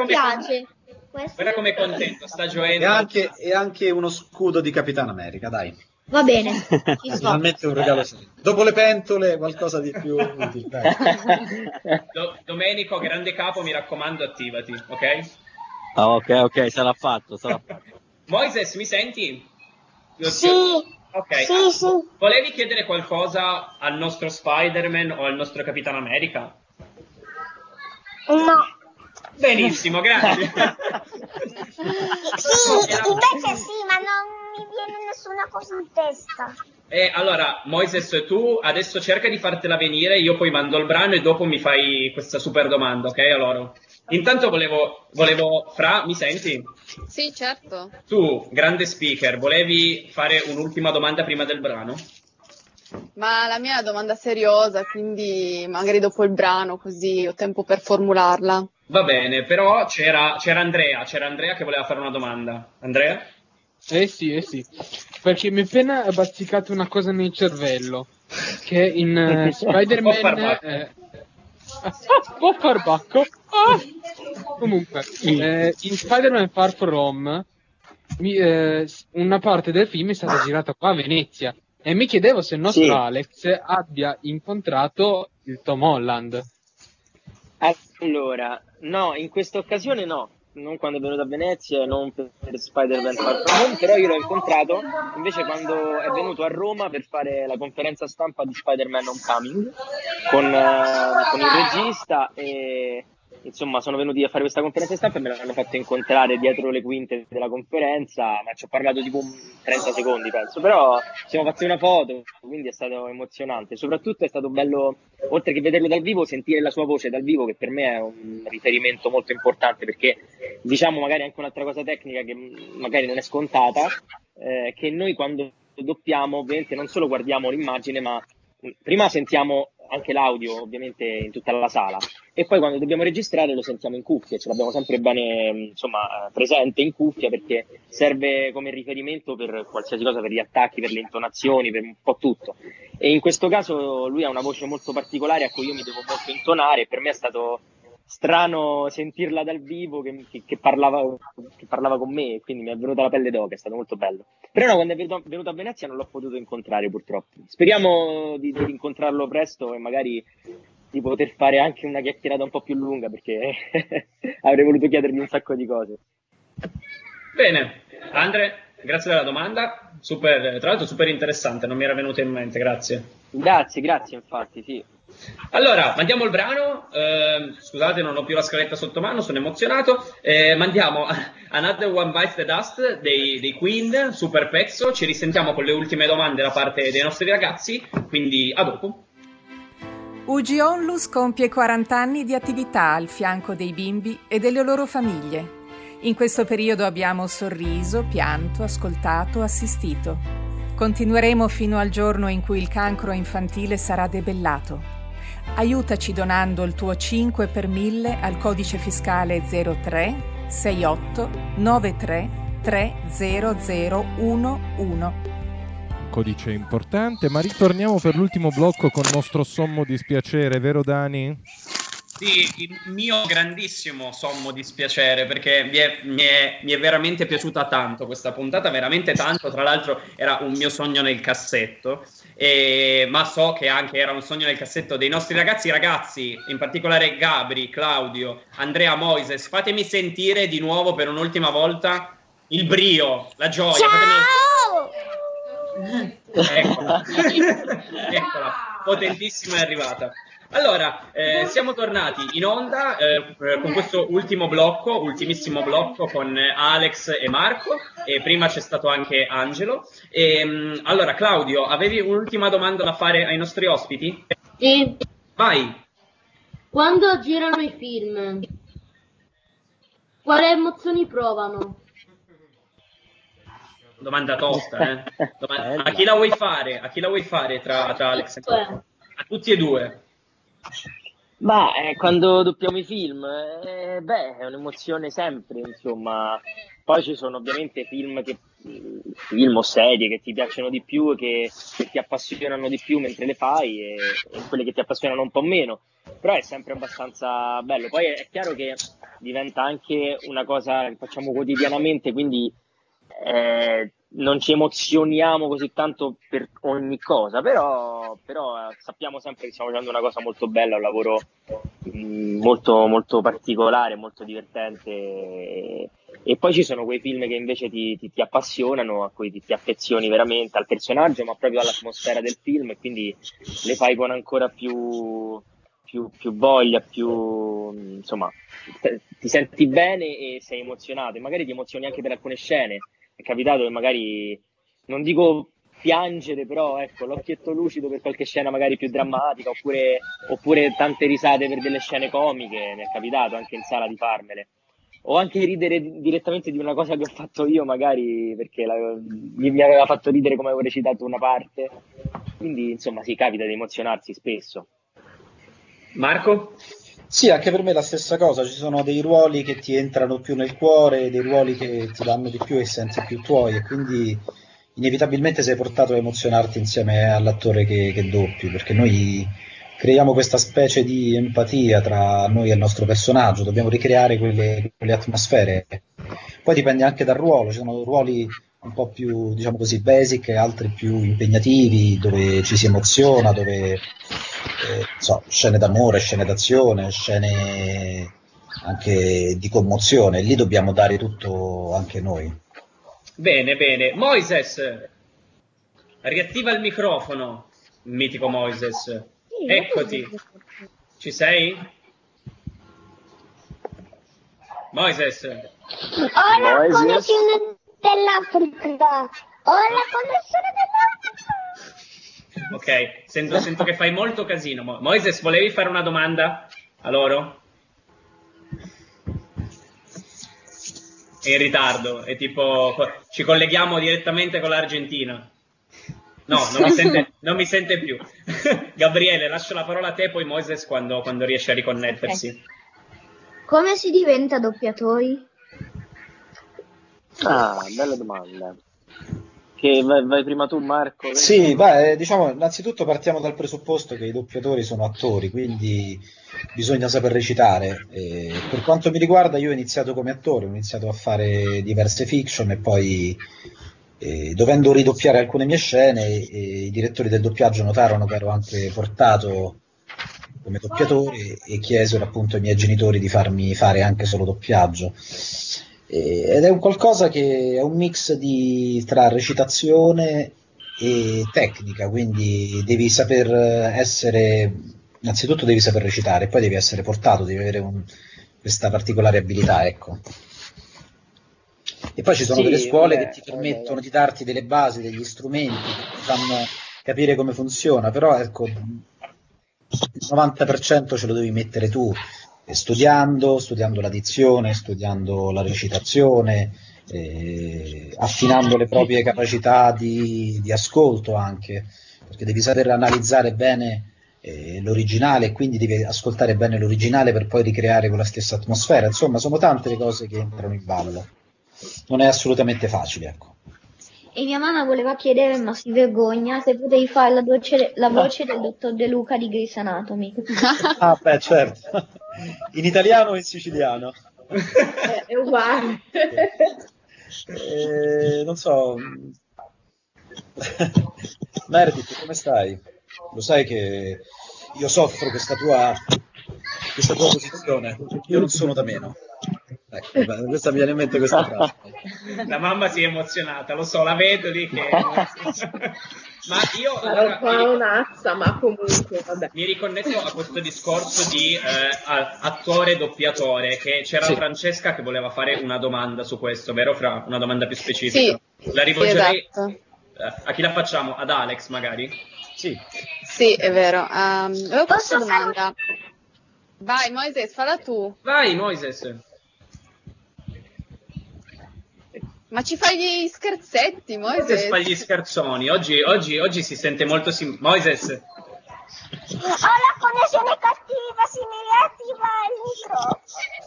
mi piace. Questo Guarda come è contento, sta E gioendo. anche, e anche uno scudo di Capitano America, dai. Va bene. Ci. Finalmente un regalo serio. Dopo le pentole, qualcosa di più utile. Do- Domenico, grande capo, mi raccomando, attivati, ok? Ah, ok, ok, sarà fatto, sarà fatto. Moises, mi senti? Io- Sì. Ok. Sì, sì. Volevi chiedere qualcosa al nostro Spider-Man o al nostro Capitano America? No. Benissimo, grazie. Sì, invece sì, ma non mi viene nessuna cosa in testa. E allora, Moises, tu adesso cerca di fartela venire, io poi mando il brano e dopo mi fai questa super domanda, ok? Allora, intanto volevo, volevo Fra, mi senti? Sì, certo. Tu, grande speaker, volevi fare un'ultima domanda prima del brano? Ma la mia è una domanda seriosa, quindi magari dopo il brano, così ho tempo per formularla. Va bene, però c'era, c'era Andrea, c'era Andrea che voleva fare una domanda. Andrea? Eh sì, eh sì, perché mi è appena bazzicato una cosa nel cervello, che in eh, Può far Spider-Man... bacco. eh, ah, può far bacco? Ah! Comunque, eh, in Spider-Man Far From Home, mi- eh, una parte del film è stata girata qua a Venezia, e mi chiedevo se il nostro Sì. Alex abbia incontrato il Tom Holland. Allora, no, in questa occasione no, non quando è venuto a Venezia non per, Spider-Man Far From Home, però io l'ho incontrato invece quando è venuto a Roma per fare la conferenza stampa di Spider-Man Homecoming con, eh, con il regista e insomma sono venuti a fare questa conferenza stampa e me l'hanno fatto incontrare dietro le quinte della conferenza, ma ci ho parlato tipo un 30 secondi penso, però siamo fatti una foto, quindi è stato emozionante, soprattutto è stato bello, oltre che vederlo dal vivo, sentire la sua voce dal vivo che per me è un riferimento molto importante perché diciamo magari anche un'altra cosa tecnica che magari non è scontata, eh, che noi quando doppiamo ovviamente non solo guardiamo l'immagine ma prima sentiamo anche l'audio ovviamente in tutta la sala e poi quando dobbiamo registrare lo sentiamo in cuffia, ce l'abbiamo sempre bene mh, insomma, eh, presente in cuffia perché serve come riferimento per qualsiasi cosa, per gli attacchi, per le intonazioni, per un po' tutto. E in questo caso lui ha una voce molto particolare a cui io mi devo molto intonare e per me è stato strano sentirla dal vivo che, che- che parlava, che parlava con me, quindi mi è venuta la pelle d'oca, è stato molto bello. Però no, quando è venuto, venuto a Venezia non l'ho potuto incontrare purtroppo. Speriamo di, di incontrarlo presto e magari di poter fare anche una chiacchierata un po' più lunga perché avrei voluto chiedergli un sacco di cose. Bene, Andre, grazie della domanda, super, tra l'altro super interessante, non mi era venuta in mente, grazie. Grazie, grazie, infatti, sì. Allora, mandiamo il brano, eh, scusate non ho più la scaletta sotto mano, sono emozionato, eh, mandiamo Another One Bites the Dust dei, dei Queen, super pezzo, ci risentiamo con le ultime domande da parte dei nostri ragazzi, quindi a dopo. UG Onlus compie 40 anni di attività al fianco dei bimbi e delle loro famiglie. In questo periodo abbiamo sorriso, pianto, ascoltato, assistito. Continueremo fino al giorno in cui il cancro infantile sarà debellato. Aiutaci donando il tuo 5 per 1000 al codice fiscale 03 68 93 30011. Codice importante, ma ritorniamo per l'ultimo blocco con nostro sommo dispiacere, vero Dani? Sì, il mio grandissimo sommo dispiacere perché mi è, mi, è, mi è, veramente piaciuta tanto questa puntata, veramente tanto. Tra l'altro era un mio sogno nel cassetto, e, ma so che anche era un sogno nel cassetto dei nostri ragazzi. Ragazzi, in particolare Gabri, Claudio, Andrea Moises, fatemi sentire di nuovo per un'ultima volta il brio, la gioia. Ciao! Eccola. Eccola, potentissima è arrivata. Allora, eh, siamo tornati in onda eh, con questo ultimo blocco, ultimissimo blocco con Alex e Marco e prima c'è stato anche Angelo. E, mh, allora, Claudio, avevi un'ultima domanda da fare ai nostri ospiti? Sì. Vai. Quando girano i film, quali emozioni provano? Domanda tosta, eh? Domanda- a chi la vuoi fare? A chi la vuoi fare tra, tra Alex e Marco? A tutti e due. Ma eh, quando doppiamo i film, eh, beh, è un'emozione sempre, insomma. Poi ci sono ovviamente film, che, film o serie che ti piacciono di più che, che ti appassionano di più mentre le fai e, e quelle che ti appassionano un po' meno. Però è sempre abbastanza bello. Poi è, è chiaro che diventa anche una cosa che facciamo quotidianamente, quindi eh, non ci emozioniamo così tanto per ogni cosa, però, però eh, sappiamo sempre che stiamo facendo una cosa molto bella, un lavoro mh, molto, molto particolare, molto divertente. E, e poi ci sono quei film che invece ti, ti, ti appassionano, a cui ti, ti affezioni veramente al personaggio, ma proprio all'atmosfera del film, e quindi le fai con ancora più, più, più voglia, più insomma, ti senti bene e sei emozionato, e magari ti emozioni anche per alcune scene è capitato che magari, non dico piangere, però ecco, l'occhietto lucido per qualche scena magari più drammatica, oppure, oppure tante risate per delle scene comiche, mi è capitato anche in sala di farmele. O anche ridere di- direttamente di una cosa che ho fatto io, magari perché la- mi aveva fatto ridere come avevo recitato una parte. Quindi, insomma, si capita di emozionarsi spesso. Marco? Sì, anche per me è la stessa cosa, ci sono dei ruoli che ti entrano più nel cuore, dei ruoli che ti danno di più e senti più tuoi e quindi inevitabilmente sei portato a emozionarti insieme all'attore che, che doppi, perché noi creiamo questa specie di empatia tra noi e il nostro personaggio, dobbiamo ricreare quelle, quelle atmosfere. Poi dipende anche dal ruolo, ci sono ruoli un po' più, diciamo così, basic e altri più impegnativi, dove ci si emoziona, dove eh, so, scene d'amore, scene d'azione, scene anche di commozione, lì dobbiamo dare tutto anche noi. Bene, bene. Moises, riattiva il microfono, mitico Moises. Eccoti. Ci sei? Moises. Moises. dell'Africa. Ho la connessione dell'Africa. Ok, sento, sento che fai molto casino. Mo- Moises, volevi fare una domanda a loro? È in ritardo, è tipo ci colleghiamo direttamente con l'Argentina. No, non mi sente, non mi sente più. Gabriele, lascio la parola a te, poi Moises quando, quando riesce a riconnettersi. Come si diventa doppiatori? Ah, bella domanda. Che vai, vai prima tu, Marco? Sì, beh, eh, diciamo, innanzitutto partiamo dal presupposto che i doppiatori sono attori, quindi bisogna saper recitare. E per quanto mi riguarda, io ho iniziato come attore, ho iniziato a fare diverse fiction e poi, eh, dovendo ridoppiare alcune mie scene, i direttori del doppiaggio notarono che ero anche portato come doppiatore e chiesero appunto ai miei genitori di farmi fare anche solo doppiaggio. Ed è un qualcosa che è un mix di, tra recitazione e tecnica, quindi devi saper essere, innanzitutto devi saper recitare, poi devi essere portato, devi avere un- questa particolare abilità, ecco. E poi ci sono Sì, delle scuole vabbè, che ti permettono di darti delle basi, degli strumenti, che ti fanno capire come funziona, però ecco, il 90% ce lo devi mettere tu, studiando, studiando la dizione, studiando la recitazione, eh, affinando le proprie capacità di, di ascolto anche, perché devi saper analizzare bene eh, l'originale e quindi devi ascoltare bene l'originale per poi ricreare quella stessa atmosfera. Insomma, sono tante le cose che entrano in ballo. Non è assolutamente facile, ecco. E mia mamma voleva chiedere, ma si vergogna, se potevi fare la, voce- la voce del dottor De Luca di Grey's Anatomy. Ah, beh, certo. In italiano o in siciliano? È uguale. Eh, non so. Meredith, come stai? Lo sai che io soffro questa tua, questa tua posizione. Io non sono da meno. Ecco, questa mi viene in mente questa frase. La mamma si è emozionata, lo so, la vedo lì che... Ma io allora, un'azza, ma comunque, vabbè. mi riconnetto a questo discorso di eh, attore doppiatore, che c'era Sì. Francesca che voleva fare una domanda su questo, vero Fra? Una domanda più specifica. Sì, La rivolgerei esatto. eh, a chi la facciamo? Ad Alex magari? Sì. Sì, è vero. Um, avevo questa domanda. Vai, Moises, falla tu. Vai Moises. Ma ci fai gli scherzetti, Moises Moises? fa gli scherzoni, oggi, oggi, oggi si sente molto... sim- Moises, Ho la connessione cattiva, si mi riattiva il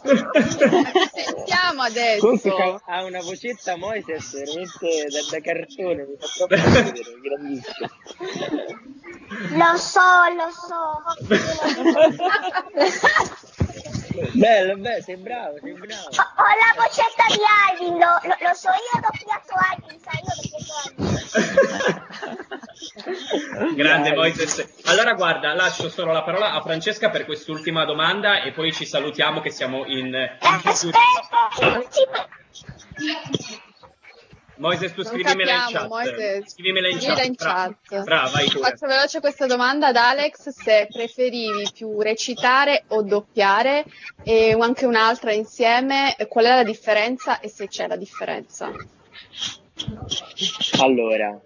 microfono. Sentiamo adesso. Comunque ha una vocetta Moises veramente da, da cartone, mi fa troppo ridere, grandissimo. Lo so, lo so. Bello, bello, sei bravo, sei bravo. Ho, ho la vocetta di Alvin, lo, lo, lo so io, ho doppiato Alvin, sai io doppiato Alvin. grande Moises. Allora guarda, lascio solo la parola a Francesca per quest'ultima domanda e poi ci salutiamo che siamo in... in chiusura. Moises, tu scrivimela in chat. Moises. Scrivimela in chat. in Brava. chat. Tu. Faccio veloce questa domanda ad Alex se preferivi più recitare o doppiare e anche un'altra insieme, qual è la differenza e se c'è la differenza. Allora,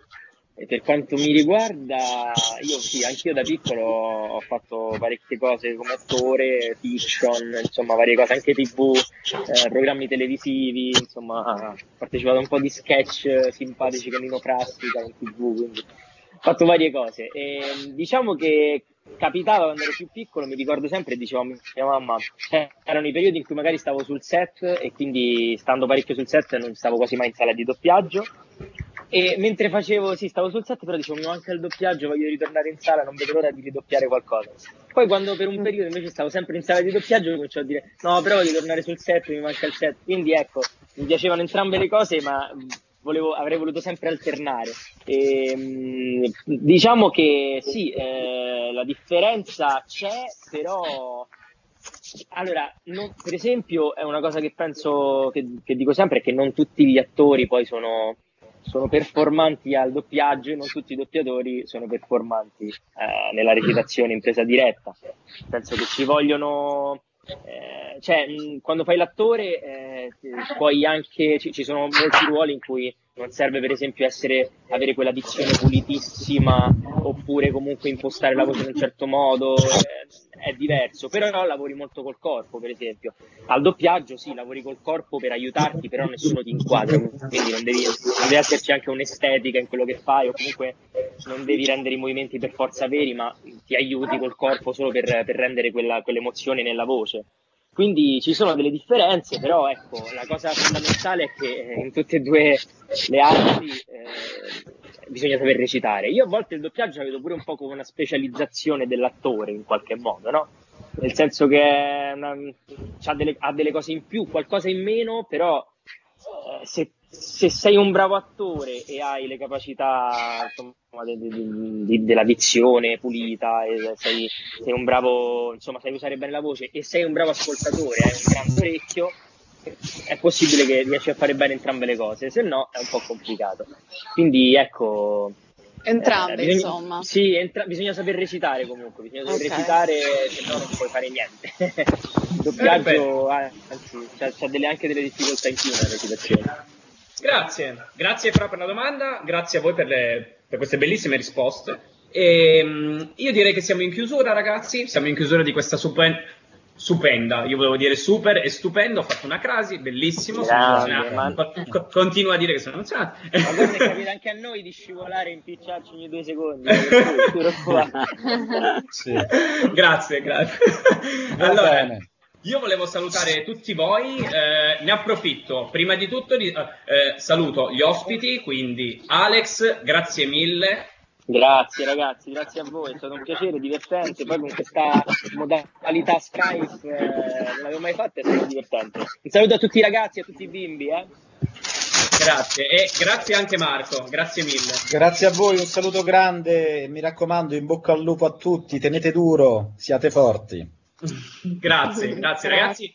e per quanto mi riguarda, io sì, anch'io da piccolo ho fatto parecchie cose come attore, fiction, insomma varie cose, anche tv, eh, programmi televisivi, insomma ho partecipato a un po' di sketch simpatici con Nino Frassica in tv, quindi ho fatto varie cose. E, diciamo che capitava quando ero più piccolo, mi ricordo sempre, dicevo a mia mamma, erano i periodi in cui magari stavo sul set e quindi stando parecchio sul set non stavo quasi mai in sala di doppiaggio. E mentre facevo, sì, stavo sul set, però dicevo mi manca il doppiaggio, voglio ritornare in sala, non vedo l'ora di ridoppiare qualcosa. Poi quando per un periodo invece stavo sempre in sala di doppiaggio, cominciavo a dire no, però voglio tornare sul set, mi manca il set. Quindi ecco, mi piacevano entrambe le cose, ma mh, volevo- avrei voluto sempre alternare. E, mh, diciamo che sì, eh, la differenza c'è, però allora, non- per esempio, è una cosa che penso, che, che dico sempre, è che non tutti gli attori poi sono, sono performanti al doppiaggio e non tutti i doppiatori sono performanti eh, nella recitazione in presa diretta. Penso che ci vogliono, eh, cioè, mh, quando fai l'attore, eh, poi anche ci, ci sono molti ruoli in cui non serve per esempio essere, avere quella dizione pulitissima oppure comunque impostare la voce in un certo modo, eh, è diverso, però lavori molto col corpo per esempio. Al doppiaggio sì, lavori col corpo per aiutarti, però nessuno ti inquadra, quindi non devi, non deve esserci anche un'estetica in quello che fai o comunque non devi rendere i movimenti per forza veri, ma ti aiuti col corpo solo per, per rendere quella, quell'emozione nella voce. Quindi ci sono delle differenze, però ecco, la cosa fondamentale è che eh, in tutte e due le arti eh, bisogna saper recitare. Io a volte il doppiaggio la vedo pure un po' come una specializzazione dell'attore in qualche modo, no? Nel senso che è una- c'ha delle- ha delle cose in più, qualcosa in meno, però eh, se, se sei un bravo attore e hai le capacità insomma, de- de- de- de- della dizione pulita, e sei, sei un bravo, insomma, sai usare bene la voce e sei un bravo ascoltatore, hai un grande orecchio, è possibile che riesci a fare bene entrambe le cose, se no è un po' complicato. Quindi ecco. Entrambe, eh, bisogna- insomma. Sì, entra- bisogna saper recitare comunque, bisogna saper Ok. recitare, se no non puoi fare niente. Doppiaggio, eh, anzi, c'ha, c'ha delle- anche delle difficoltà in più nella recitazione. Grazie, grazie Fra per la domanda, grazie a voi per, le- per queste bellissime risposte. Ehm, io direi che siamo in chiusura, ragazzi. Siamo in chiusura di questa supen- stupenda. Io volevo dire super e stupendo. Ho fatto una crasi, bellissimo. Grande, Co- co- continuo a dire che sono emozionato. Ma guarda, capita anche a noi di scivolare e impicciarci ogni due secondi. preoccupare. grazie, grazie. Va allora, bene. Io volevo salutare tutti voi, eh, ne approfitto. Prima di tutto di- eh, saluto gli ospiti, quindi Alex, grazie mille. Grazie ragazzi, grazie a voi, è stato un piacere, divertente. Poi con questa modalità Skype eh, non l'avevo mai fatta, è stato divertente. Un saluto a tutti i ragazzi, a tutti i bimbi. Eh. Grazie e grazie anche Marco, grazie mille. Grazie a voi, un saluto grande, mi raccomando, in bocca al lupo a tutti, tenete duro, siate forti. Grazie, grazie ragazzi.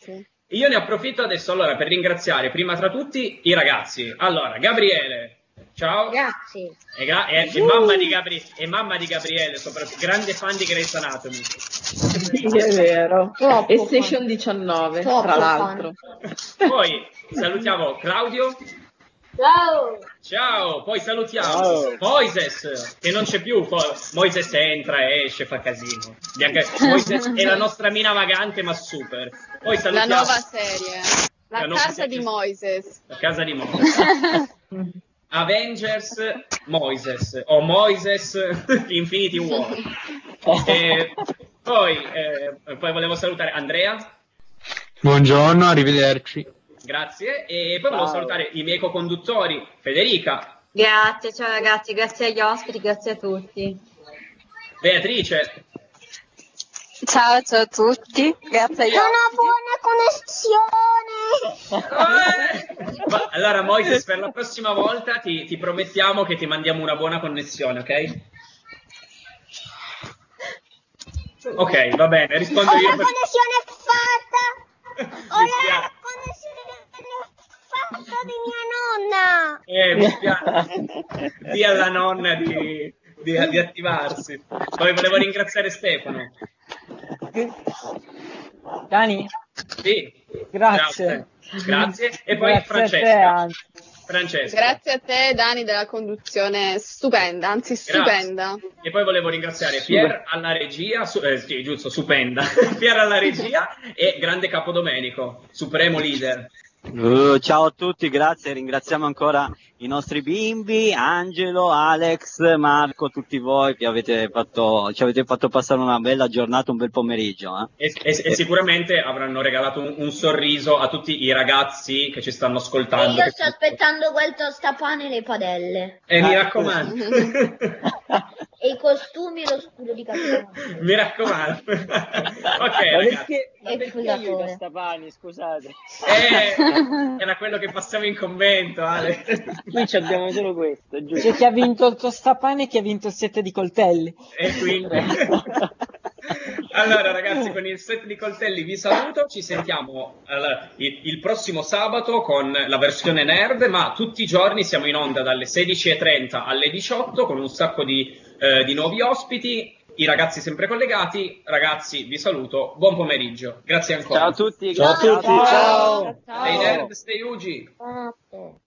Io ne approfitto adesso allora per ringraziare prima tra tutti i ragazzi. Allora, Gabriele, ciao. Grazie. E, gra- e- e mamma di Gabri- e mamma di Gabriele, soprattutto grande fan di Grey's Anatomy. Sì, è vero. Troppo E Station 19, Troppo tra l'altro. Poi salutiamo Claudio. Ciao. Ciao, poi salutiamo Ciao. Moises, che non c'è più. Fo- Moises entra, esce, fa casino. Moises è la nostra mina vagante, ma super. Poi La salutiamo nuova serie. La, La casa serie. di Moises. la casa di Moises. Avengers Moises o Moises Infinity War. E poi, eh, poi volevo salutare Andrea, Buongiorno, arrivederci. Grazie, e poi volevo Ciao. salutare i miei co-conduttori, Federica, Grazie, ciao ragazzi, grazie agli ospiti, grazie a tutti. Beatrice, Ciao, ciao a tutti, grazie agli Una buona connessione. Eh! Ma- allora Moises per la prossima volta ti, ti promettiamo che ti mandiamo una buona connessione, ok? Ok, va bene, rispondo Ho io. la per- connessione fatta. Ho la connessione fatta di mia nonna. Eh, mi spiace. Dì alla nonna di, di- di attivarsi. Poi volevo ringraziare Stefano. Dani, Sì. grazie. Grazie. Grazie. E poi Grazie a te, Francesca. Francesca. Grazie a te, Dani, della conduzione stupenda, anzi stupenda. E poi volevo ringraziare Pier alla regia, su- eh, sì, giusto, stupenda. Pier alla regia e grande Capodomenico, supremo leader. Uh, ciao a tutti, grazie, ringraziamo ancora i nostri bimbi, Angelo, Alex, Marco, tutti voi che avete fatto, ci avete fatto passare una bella giornata, un bel pomeriggio. eh. E, e- e sicuramente avranno regalato un, un sorriso a tutti i ragazzi che ci stanno E ascoltando. io sto aspettando quel tostapane e le padelle. E mi raccomando, E i costumi e lo scudo di capitano. mi raccomando. ok, ragazzi. E il perché io i tostapani, scusate? Eh, era quello che passavo in convento, Ale. Qui ci abbiamo solo questo, C'è giusto? chi ha vinto il tostapane e chi ha vinto il set di coltelli. E quindi... Allora ragazzi, con il set di coltelli vi saluto, ci sentiamo allora, il, il prossimo sabato con la versione nerd, ma tutti i giorni siamo in onda dalle 16.30 alle 18 con un sacco di, eh, di nuovi ospiti, i ragazzi sempre collegati, ragazzi vi saluto, buon pomeriggio, grazie ancora. Ciao a tutti, Ciao a tutti, ciao. Stay nerd, stay Ugi. Notte.